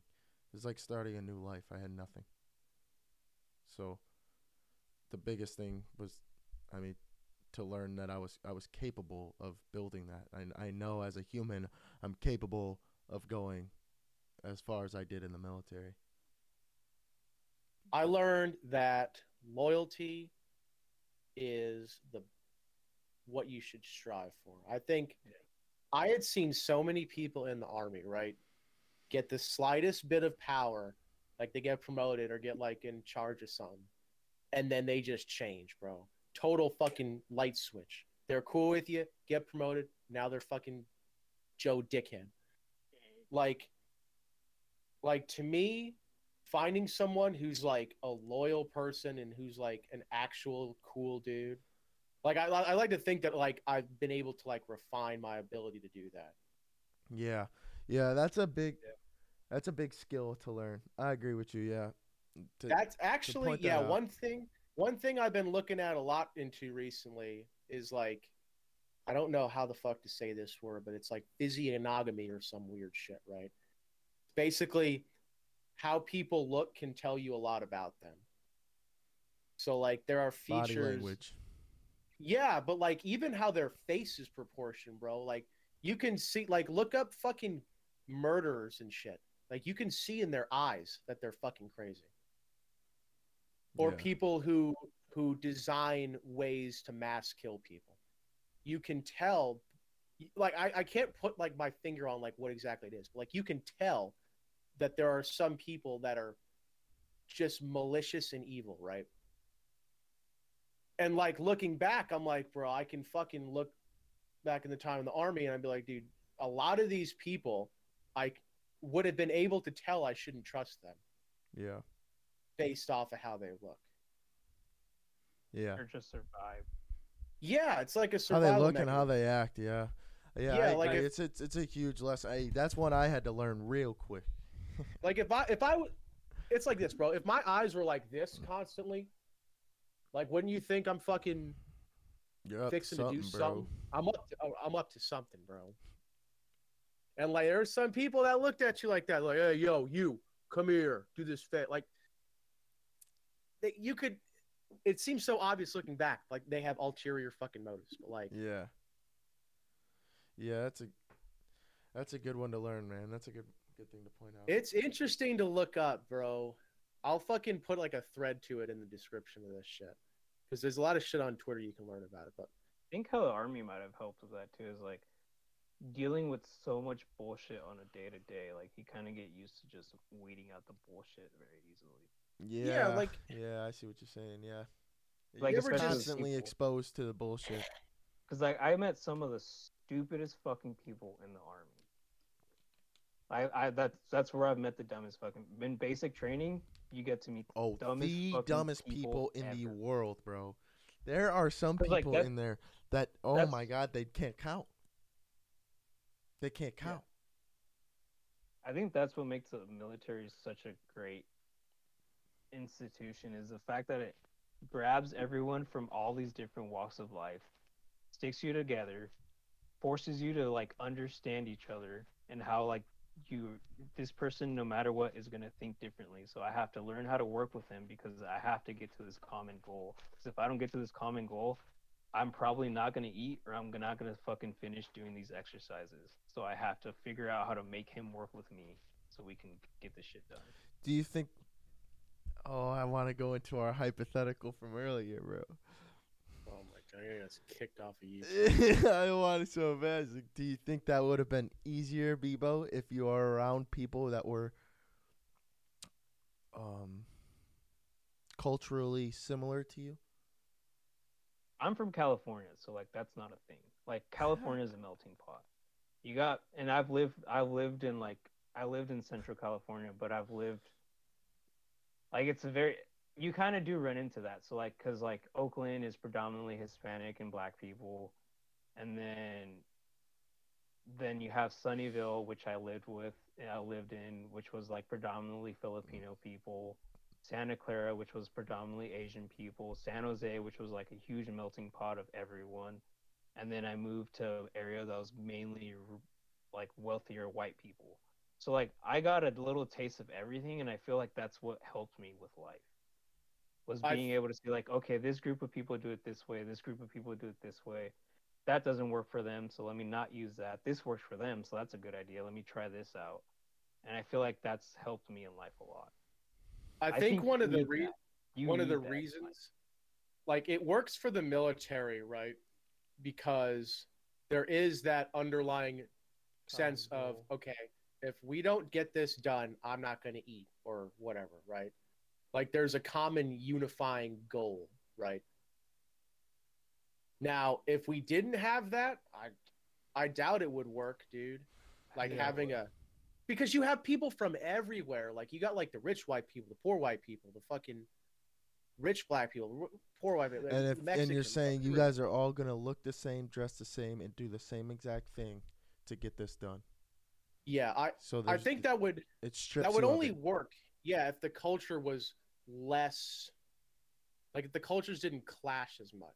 It's like starting a new life. I had nothing. So the biggest thing was, I mean, to learn that I was I was capable of building that. I I know as a human I'm capable of going as far as I did in the military. I learned that loyalty is the what you should strive for. I think I had seen so many people in the army, right, get the slightest bit of power, like they get promoted or get like in charge of something, and then they just change, bro. Total fucking light switch. They're cool with you, get promoted, now they're fucking Joe Dickhead. Like like to me, finding someone who's like a loyal person and who's like an actual cool dude. Like I, I like to think that like I've been able to like refine my ability to do that. Yeah, yeah, that's a big, Yeah. that's a big skill to learn. I agree with you. Yeah, To- That's actually point that yeah one thing one thing I've been looking at a lot into recently is like I don't know how the fuck to say this word, but it's like physiognomy or some weird shit, right? Basically, how people look can tell you a lot about them. So like there are features. body language. Yeah, but like even how their face is proportioned, bro. Like you can see, like look up fucking murderers and shit. Like you can see in their eyes that they're fucking crazy. Or Yeah. people who who design ways to mass kill people. You can tell, like I, I can't put like my finger on like what exactly it is, but like you can tell that there are some people that are just malicious and evil, right? And like looking back, I'm like, bro, I can fucking look back in the time in the army and I'd be like, dude, a lot of these people, I would have been able to tell I shouldn't trust them Yeah, based off of how they look. yeah. Or just survive. Yeah, it's like a survival. How they look and how they act. Yeah, yeah. Yeah, I like agree. if- it's it's it's a huge lesson. I, that's one I had to learn real quick. [LAUGHS] Like if I if I would, it's like this, bro. If my eyes were like this constantly, like wouldn't you think I'm fucking You're fixing to to do something, bro. something? I'm up. To, I'm up to something, bro. And like there's some people that looked at you like that, like, hey, yo, you come here, do this fit. Like, they, you could. It seems so obvious looking back, like they have ulterior fucking motives. But like, Yeah. Yeah, that's a that's a good one to learn, man. That's a good good thing to point out. it's interesting to look up, bro. I'll fucking put like a thread to it in the description of this shit, because there's a lot of shit on Twitter you can learn about it. But I think how the army might have helped with that too is like dealing with so much bullshit on a day to day. Like you kind of get used to just weeding out the bullshit very easily. Yeah, yeah, like- yeah, I see what you're saying. Yeah, Like, you're constantly people. exposed to the bullshit. [LAUGHS] Because like I met some of the stupidest fucking people in the army. I, I that's that's where I've met the dumbest fucking in basic training. You get to meet Oh, Dumbest the dumbest people, people in the world, bro. There are some 'Cause, like, people that- in there that, oh my god, they can't count. They can't count. I think that's what makes the military such a great institution is the fact that it grabs everyone from all these different walks of life, sticks you together, forces you to like understand each other and how like you this person no matter what is going to think differently. So I have to learn how to work with them because I have to get to this common goal. Cuz if I don't get to this common goal, I'm probably not going to eat or I'm not going to fucking finish doing these exercises. So I have to figure out how to make him work with me so we can get this shit done. Do you think? Oh, I want to go into our hypothetical from earlier, bro. oh my god, you're gonna get kicked off of [LAUGHS] you. I want it so bad. It's like, Do you think that would have been easier, Bebo, if you are around people that were um culturally similar to you? I'm from California, so like that's not a thing. Like [LAUGHS] California is a melting pot. You got and I've lived I've lived in like I lived in Central California, but I've lived like it's a very you kind of do run into that. So like cuz like Oakland is predominantly Hispanic and black people and then then you have Sunnyvale which I lived with I lived in which was like predominantly Filipino people. Santa Clara which was predominantly Asian people, San Jose which was like a huge melting pot of everyone. And then I moved to an area that was mainly like wealthier white people. So like I got a little taste of everything and I feel like that's what helped me with life. Was being I've... able to see like, okay, this group of people do it this way, this group of people do it this way. That doesn't work for them, so let me not use that. This works for them, so that's a good idea. Let me try this out. And I feel like that's helped me in life a lot. I, I think, think, one of the re- one of the reasons like it works for the military, right? Because there is that underlying sense of okay, if we don't get this done, I'm not going to eat or whatever, right? Like there's a common unifying goal, right? Now, if we didn't have that, I I doubt it would work, dude. Like yeah, having a because you have people from everywhere. Like you got like the rich white people, the poor white people, the fucking rich black people, poor white people. And if and you're saying you guys are all gonna look the same, dress the same, and do the same exact thing to get this done. Yeah, I so I think that would it that would only work. Yeah, if the culture was less like if the cultures didn't clash as much.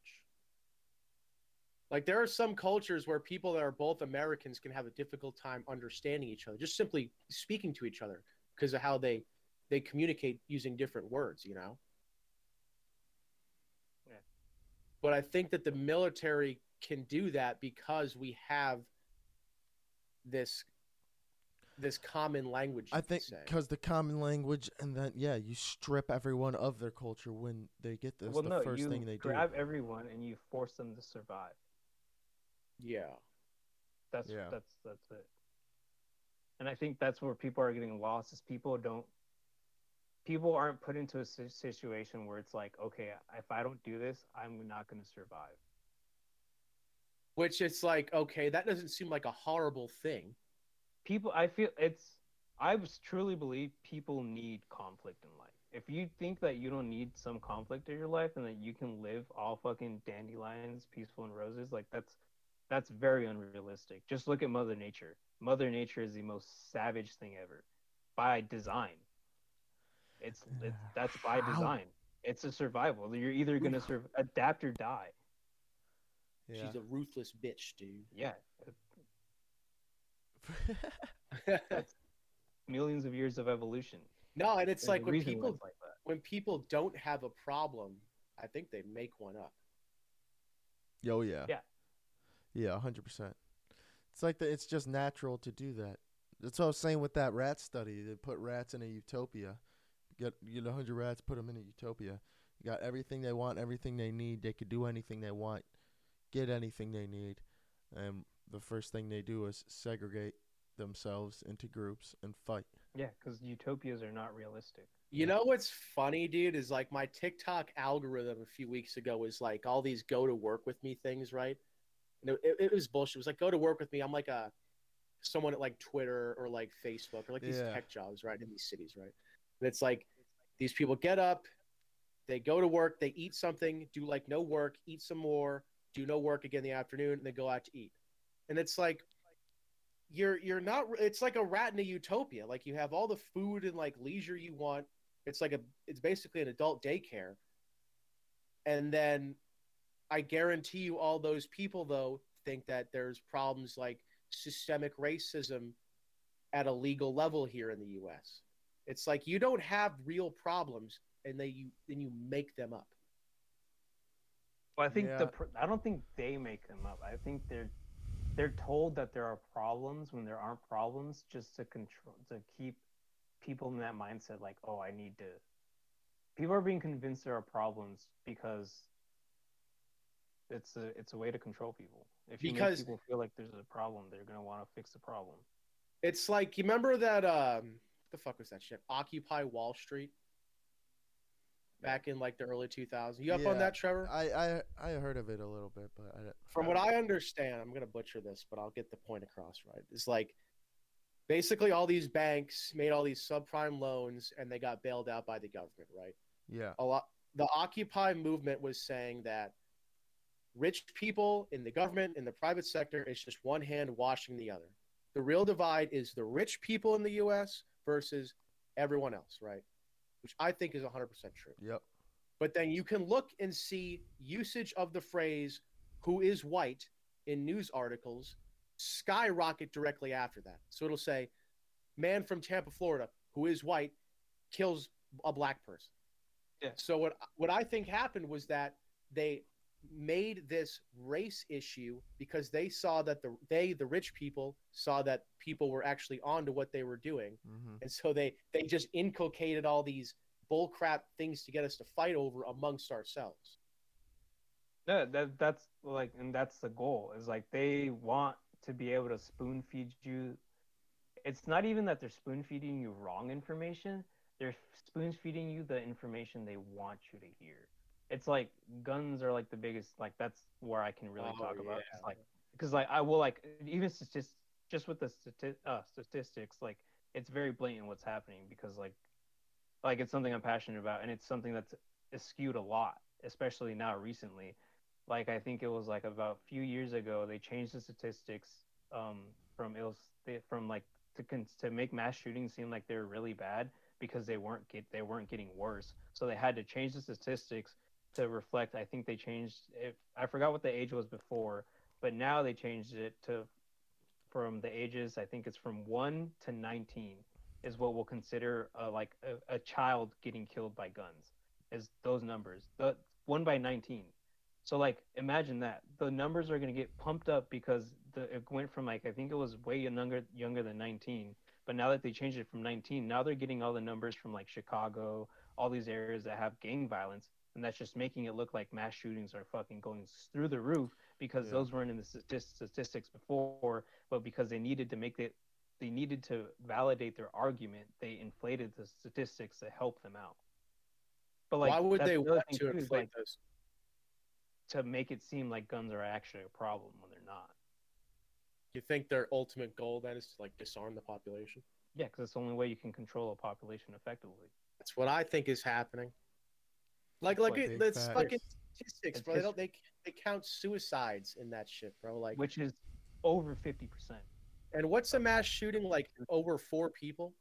Like there are some cultures where people that are both Americans can have a difficult time understanding each other, just simply speaking to each other because of how they they communicate using different words, you know. Yeah. But I think that the military can do that because we have this this common language. I think because the common language, and then yeah, you strip everyone of their culture when they get this. Well, the no, first you thing they grab do. everyone and you force them to survive. Yeah, that's yeah. that's that's it. And I think that's where people are getting lost. Is people don't people aren't put into a situation where it's like, okay, if I don't do this, I'm not going to survive. Which it's like, okay, that doesn't seem like a horrible thing people i feel it's i truly believe people need conflict in life. If you think that you don't need some conflict in your life and that you can live all fucking dandelions peaceful and roses like that's that's very unrealistic. Just look at mother nature. Mother nature is the most savage thing ever by design. It's, uh, it's that's by design. It's a survival. You're either going to sur- adapt or die. Yeah. she's a ruthless bitch dude. Yeah That's millions of years of evolution. No, and it's There's like when people like when people don't have a problem, I think they make one up. Oh yeah. Yeah. Yeah, hundred percent. It's like the, it's just natural to do that. That's what I was saying with that rat study. They put rats in a utopia. Get you know, hundred rats, put them in a utopia. You got everything they want, everything they need. They could do anything they want, get anything they need, and the first thing they do is segregate themselves into groups and fight. Yeah, because utopias are not realistic. You know what's funny, dude, is like my TikTok algorithm a few weeks ago was like all these go to work with me things, right? No, it, it, was bullshit. It was like go to work with me. I'm like a someone at like Twitter or like Facebook or like these yeah. tech jobs, right, in these cities, right? And it's like these people get up, they go to work, they eat something, do like no work, eat some more, do no work again in the afternoon, and then go out to eat and it's like you're you're not it's like a rat in a utopia. Like you have all the food and like leisure you want. It's like a it's basically an adult daycare. And then i guarantee you all those people though think that there's problems like systemic racism at a legal level here in the us it's like you don't have real problems and they you then you make them up. Well i think yeah. the i don't think they make them up. I think they're they're told that there are problems when there aren't problems just to control to keep people in that mindset like oh i need to people are being convinced there are problems because it's a it's a way to control people. If you because make people feel like there's a problem they're going to want to fix the problem. It's like you remember that um the fuck was that shit? Occupy wall street back in like the early 2000s. You up yeah, on that, Trevor? I, I I heard of it a little bit, but I, from what I understand, I'm gonna butcher this, but I'll get the point across right. It's like basically all these banks made all these subprime loans and they got bailed out by the government, right? Yeah. A lot the Occupy movement was saying that rich people in the government in the private sector is just one hand washing the other. The real divide is the rich people in the US versus everyone else, right? Which I think is 100% true. Yep. But then you can look and see usage of the phrase who is white in news articles skyrocket directly after that. So it'll say, man from Tampa, Florida, who is white, kills a black person. Yeah. So what what I think happened was that they made this race issue because they saw that the they the rich people saw that people were actually onto what they were doing Mm-hmm. and so they they just inculcated all these bullcrap things to get us to fight over amongst ourselves No, that that's like, and that's the goal. Is like they want to be able to spoon feed you. It's not even that they're spoon feeding you wrong information. They're spoon feeding you the information they want you to hear. It's like guns are like the biggest. Like that's where I can really Oh, talk about. It's like because like I will like even just just with the stati- uh, statistics like it's very blatant what's happening because like like it's something I'm passionate about and it's something that's skewed a lot, especially now recently like I think it was like about a few years ago they changed the statistics um, from it was they, from like to to make mass shootings seem like they were really bad because they weren't get they weren't getting worse. So they had to change the statistics to reflect. I think they changed. If I forgot what the age was before, but now they changed it to from the ages. I think it's from one to nineteen is what we'll consider uh, like a, a child getting killed by guns. Is those numbers the one by nineteen? So like imagine that the numbers are going to get pumped up because the it went from like I think it was way younger younger than 19, but now that they changed it from 19, now they're getting all the numbers from like Chicago, all these areas that have gang violence, and that's just making it look like mass shootings are fucking going through the roof because Yeah. those weren't in the statistics before, but because they needed to make it they needed to validate their argument, they inflated the statistics to help them out. But like, why would they want to is, inflate like, those to make it seem like guns are actually a problem when they're not. you think their ultimate goal then is to like disarm the population Yeah, because it's the only way you can control a population effectively. that's what i think is happening like like Big it, that's facts. fucking statistics bro they don't they, they count suicides in that shit bro like Which is over fifty percent. and what's a mass shooting like over four people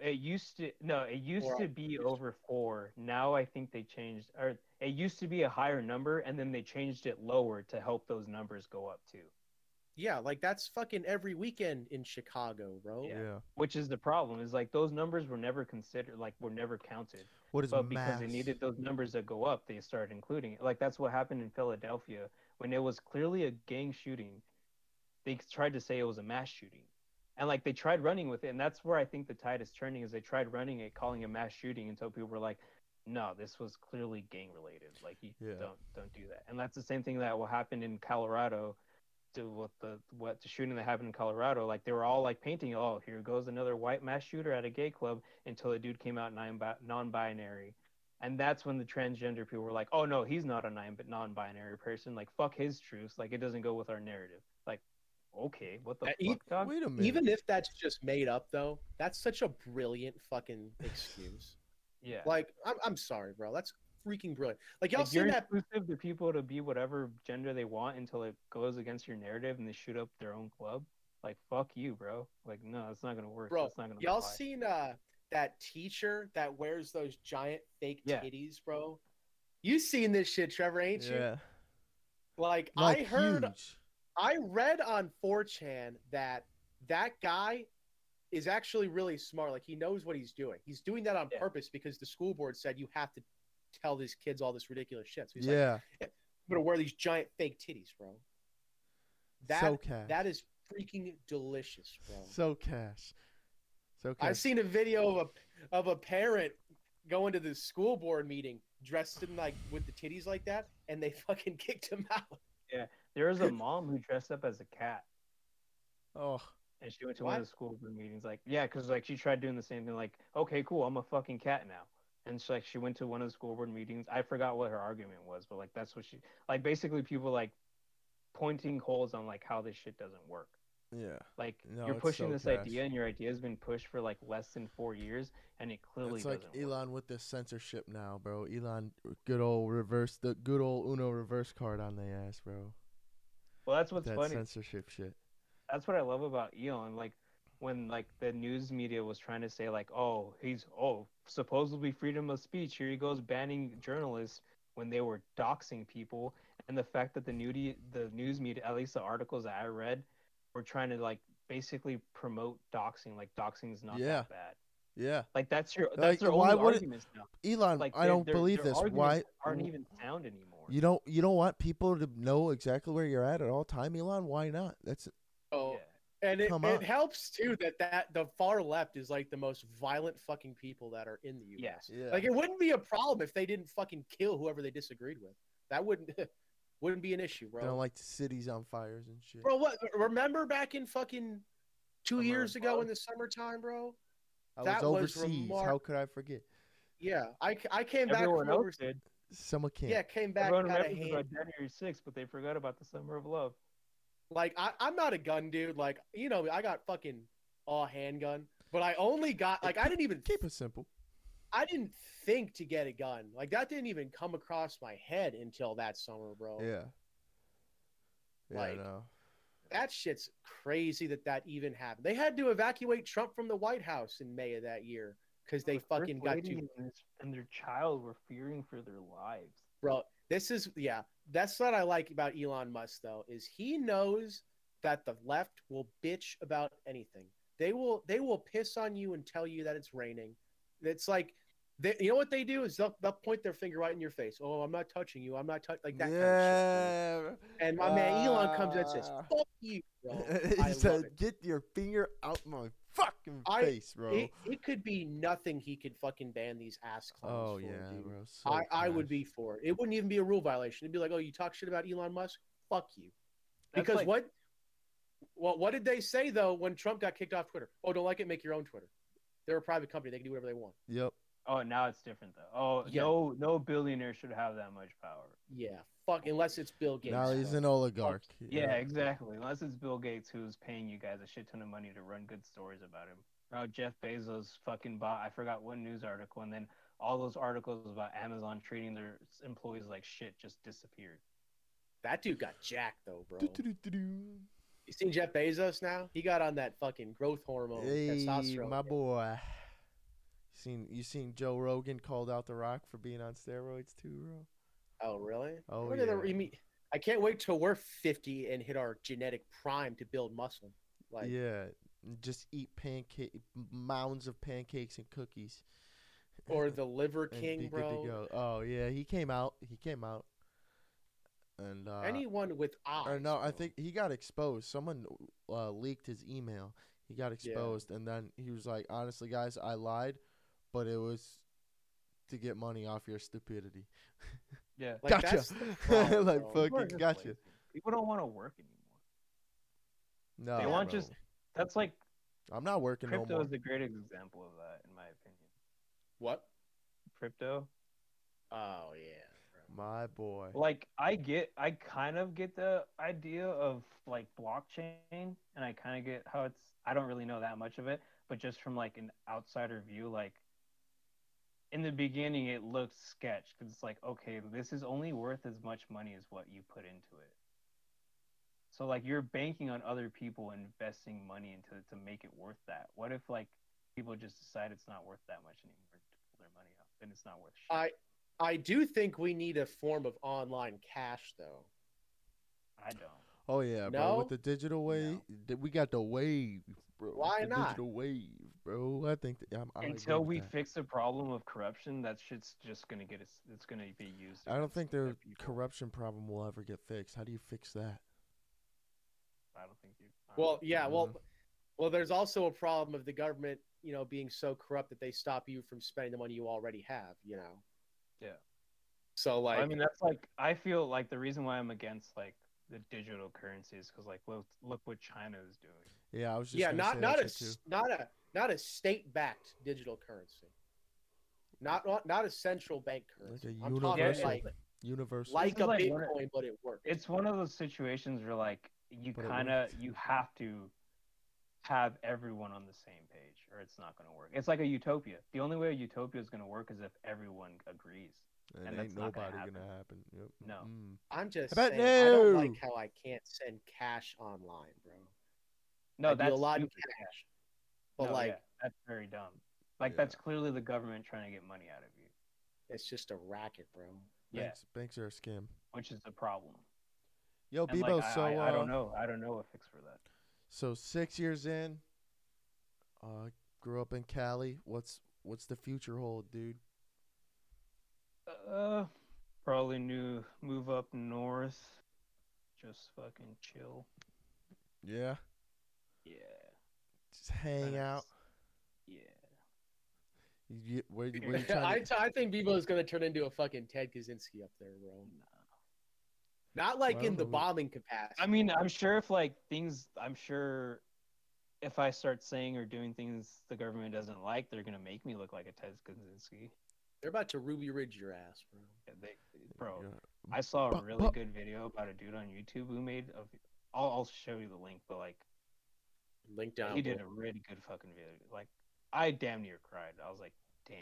It used to no, it used Or- to be over four. Now I think they changed, or it used to be a higher number, and then they changed it lower to help those numbers go up too. yeah like that's fucking every weekend in chicago bro Yeah. Yeah. Which is the problem? Is like those numbers were never considered, like were never counted. What is but mass? because they needed those numbers to go up, they started including it. Like that's what happened in Philadelphia when it was clearly a gang shooting. They tried to say it was a mass shooting, and like they tried running with it, and that's where I think the tide is turning. Is they tried running it, calling it mass shooting, until people were like, "No, this was clearly gang related. Like you Yeah. don't don't do that." And that's the same thing that will happen in Colorado. To what the what the shooting that happened in Colorado, like they were all like painting, oh, here goes another white mass shooter at a gay club, until a dude came out non non-binary, and that's when the transgender people were like, oh no, he's not a non non-binary person. Like fuck his truths. Like it doesn't go with our narrative. Like okay, what the Uh, fuck, Wait a minute. even if that's just made up though that's such a brilliant fucking excuse Yeah. like i'm, I'm sorry bro that's freaking brilliant like y'all Like, seen you're that exclusive to people to be whatever gender they want until it goes against your narrative and they shoot up their own club. Like fuck you, bro. Like no, it's not gonna work. Bro, It's not gonna Y'all fly. seen uh that teacher that wears those giant fake Yeah. titties, bro? You seen this shit, Trevor, ain't you? yeah. Like, Like I heard huge. I read on 4chan that that guy is actually really smart. Like he knows what he's doing. He's doing that on Yeah. purpose because the school board said you have to tell these kids all this ridiculous shit. So he's like, Yeah. I'm gonna wear these giant fake titties, bro. That so cash. that is freaking delicious, bro. so cash. So cash. I've seen a video of a of a parent going to the school board meeting dressed in like with the titties like that, and they [LAUGHS] fucking kicked him out. Yeah, there was a [LAUGHS] mom who dressed up as a cat Oh, and she went to one of the school board meetings. Like, yeah, because like she tried doing the same thing. Like, okay, cool, I'm a fucking cat now. And she like she went to one of the school board meetings. I forgot what her argument was, but like that's what she like. Basically, people like pointing holes on like how this shit doesn't work. Yeah. Like No, you're pushing so this trash. idea, and your idea has been pushed for like less than four years, and it clearly It's like doesn't work. Elon with the censorship now, bro. Elon, good old reverse, the good old Uno reverse card on the ass, bro. Well, that's what's that funny. censorship shit. that's what I love about Elon. Like when like the news media was trying to say like, oh, he's oh supposedly freedom of speech. Here he goes banning journalists when they were doxing people, and the fact that the nudie the news media, at least the articles that I read, were trying to like basically promote doxing. Like doxing is not Yeah. that bad. Yeah, Like that's your that's Like, their why only arguments now. Elon, Like I don't believe this. Why? aren't even sound anymore. You don't. You don't want people to know exactly where you're at at all time, Elon. Why not? That's. And it, Come it helps too that that the far left is like the most violent fucking people that are in the U.S. Yeah. Like it wouldn't be a problem if they didn't fucking kill whoever they disagreed with. That wouldn't [LAUGHS] wouldn't be an issue, bro. they bro. don't like the cities on fires and shit. Bro, what? Remember back in fucking two Summer of years ago in the summertime, bro? I was that was overseas. remar- How could I forget? Yeah, I, I came back Everyone from else overseas. did. Summer camp. Yeah, came back Everyone kind of remembers hand. about January 6th, but they forgot about the Summer of Love. Like I, I'm not a gun dude. Like you know, I got fucking a handgun, but I only got like I didn't even Keep it simple. I didn't think to get a gun. Like that didn't even come across my head until that summer, bro. Yeah. Yeah, Like, no. That shit's crazy that that even happened. They had to evacuate Trump from the White House in May of that year because they The fucking got lady too. and their child were fearing for their lives. Bro, this is yeah. That's what I like about Elon Musk though is he knows that the left will bitch about anything. They will they will piss on you and tell you that it's raining. It's like they, you know what they do is they'll, they'll point their finger right in your face. Oh, I'm not touching you. I'm not touching like that kind of shit. yeah. And my man Elon comes and says, Ah. "Fuck you, bro." [LAUGHS] he I said. "Get your finger out my fucking I- face, bro." It, it could be nothing. He could fucking ban these ass clowns. oh for, yeah, dude. bro. so I, I would be for it. It wouldn't even be a rule violation. It'd be like, oh, you talk shit about Elon Musk? Fuck you. That's Because like- what? Well, what did they say though when Trump got kicked off Twitter? Oh, don't like it? Make your own Twitter. They're a private company. They can do whatever they want. Yep. Oh, now it's different though. Oh, Yeah. no, no billionaire should have that much power. Yeah. Fuck. Unless it's Bill Gates. now he's though. an oligarch. Yeah, exactly. Unless it's Bill Gates who's paying you guys a shit ton of money to run good stories about him. Oh, Jeff Bezos fucking bought. I forgot one news article, and then all those articles about Amazon treating their employees like shit just disappeared. That dude got jacked though, bro. Do-do-do-do-do. You seen Jeff Bezos now? He got on that fucking growth hormone, Hey, testosterone. my boy. Seen you seen Joe Rogan called out The Rock for being on steroids too, bro? Oh, really? Oh, What are the- yeah. you mean- I can't wait till we're 50 and hit our genetic prime to build muscle. Like, yeah, just eat pancake mounds of pancakes and cookies. or [LAUGHS] the Liver King, bro. good to go. Oh yeah, he came out. He came out, and uh, Anyone with eyes. or no, I think he got exposed. Someone uh, leaked his email. He got exposed, and then he was like, "Honestly, guys, I lied, but it was to get money off your stupidity." [LAUGHS] Yeah, Like, gotcha. that's [LAUGHS] problem, like bro. Fucking gotcha. lazy. People don't want to work anymore. No, They want bro. just- That's like I'm not working no crypto more. is a great example of that, in my opinion. What? Crypto, Oh, yeah. bro. My boy. like I get, I kind of get the idea of like blockchain, and I kind of get how it's. I don't really know that much of it, but just from like an outsider view, like in the beginning, it looks sketch because it's like, okay, this is only worth as much money as what you put into it. So like you're banking on other people investing money into it to make it worth that. What if like people just decide it's not worth that much anymore to pull their money out? Then it's not worth shit. I I do think we need a form of online cash, though. I don't. Oh yeah, bro. No? With the digital wave, th- we got the wave, bro. Why the not? Digital wave, bro. I think that, I'm, I Until we that. fix the problem of corruption, that shit's just gonna get us. It's gonna be used. I don't think their corruption problem will ever get fixed. How do you fix that? I don't think you. I don't Well, know. yeah, well, well, there's also a problem of the government, you know, being so corrupt that they stop you from spending the money you already have, you know. Yeah. So like, I mean, that's like I feel like the reason why I'm against like the digital currency is because like look look what China is doing. Yeah, I was just yeah, not say not a too. not a not a state-backed digital currency. Not not, not a central bank currency. a I'm talking universal- like universal. like a like one of- Bitcoin, but it works. It's one of those situations where like you But kind of you have to have everyone on the same page, or it's not going to work. It's like a utopia. The only way a utopia is going to work is if everyone agrees. And, And ain't that's not gonna nobody happen. gonna happen. Yep. No. Mm. I'm just I bet saying, I don't like how I can't send cash online, bro. No, I that's do a lot in stupid. cash, but No, like yeah, that's very dumb. Like Yeah. that's clearly the government trying to get money out of you. it's just a racket, bro. Yeah, Banks, banks are a scam. which is the problem. Yo, And, Bebo. like, so I, I don't uh, know. I don't know a fix for that. So six years in, uh, grew up in Cali. What's what's the future hold, dude? Uh, probably new move up north. Just fucking chill. Yeah, Yeah. Just hang out. Yeah. You, you, where, where you [LAUGHS] I, to, t- I think Bebo's gonna turn into a fucking Ted Kaczynski up there, bro. Not like Well, in the bombing capacity. I mean, I'm sure if like things, I'm sure if I start saying or doing things the government doesn't like, they're gonna make me look like a Ted Kaczynski. they're about to Ruby Ridge your ass, bro. Yeah, They, bro, I saw a really good video about a dude on YouTube who made of. I'll, I'll show you the link, but like Link down. he did a really good fucking video. Like I damn near cried. I was like, damn,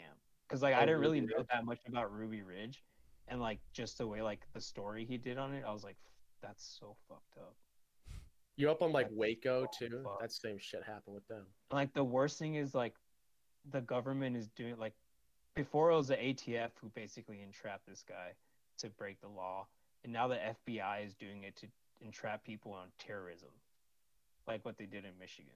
because like Oh, I didn't really Ruby know Ridge? that much about Ruby Ridge, and like just the way like the story he did on it, I was like, that's so fucked up. You up on like That's Waco so too? fucked. That same shit happened with them. Like the worst thing is like the government is doing like before it was the ATF who basically entrapped this guy to break the law, and now the FBI is doing it to entrap people on terrorism, like what they did in Michigan.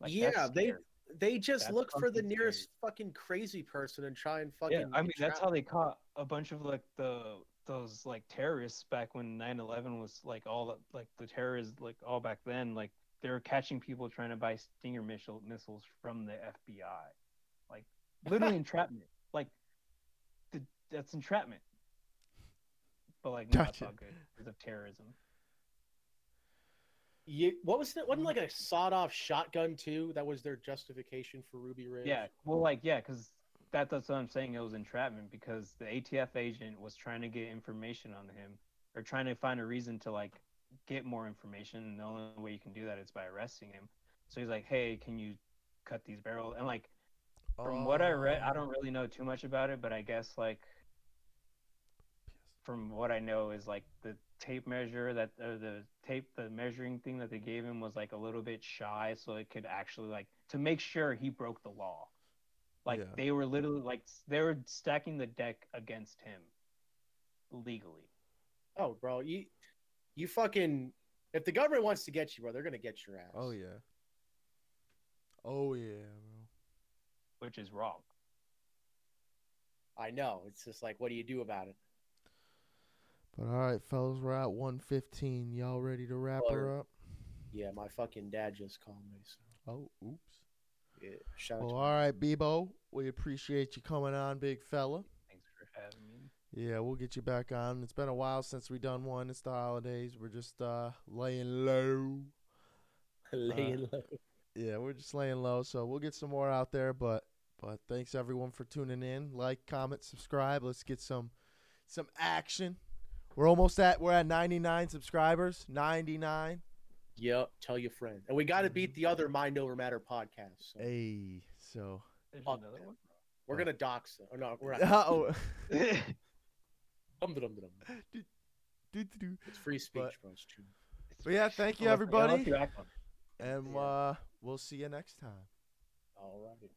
Like, yeah, they they just That's look for the nearest scary. fucking crazy person and try and fucking. yeah, I mean that's how they caught a bunch of like the those like terrorists back when 9/11 was like all like the terrorists like all back then like they were catching people trying to buy Stinger missile missiles from the FBI, like literally [LAUGHS] entrapment. Like the, that's entrapment. But like no, that's Gotcha. not good because of terrorism. You, what was it? Wasn't like a sawed-off shotgun too? That was their justification for Ruby Ridge. Yeah, well, like yeah, because that, that's what I'm saying. It was entrapment because the ATF agent was trying to get information on him or trying to find a reason to like get more information. And the only way you can do that is by arresting him. So he's like, "Hey, can you cut these barrels?" And like from what I read, I Oh. don't really know too much about it, but I guess like from what I know is like the tape measure that or the tape the measuring thing that they gave him was like a little bit shy so it could actually like to make sure he broke the law like Yeah. they were literally like they were stacking the deck against him legally Oh, bro, you you fucking if the government wants to get you, bro, they're gonna get your ass. Oh yeah. Oh yeah, bro. which is wrong I know. It's just like, what do you do about it? But all right, fellas, we're at 115. Y'all ready to wrap her up? Yeah, my fucking dad just called me. So Oh, oops. yeah, shout out Well, to all right, Bebo. We appreciate you coming on, big fella. thanks for having me Yeah, we'll get you back on. It's been a while since we done one. It's the holidays. We're just uh laying low. [LAUGHS] laying low. Yeah, we're just laying low. So we'll get some more out there. But but thanks everyone for tuning in. Like, comment, subscribe. Let's get some some action. We're almost at we're at 99 subscribers. 99. Yep, tell your friend. And we got to beat the other Mind Over Matter podcast. So Hey, so there's another one we're gonna dox them. Oh, no, we're [LAUGHS] not. oh, Dum, dum, dum, dum. doo-doo-doo. It's free speech, But- bro. It's true. But yeah, thank you Unless- unless everybody, you act on it. and uh, we'll see you next time. All right.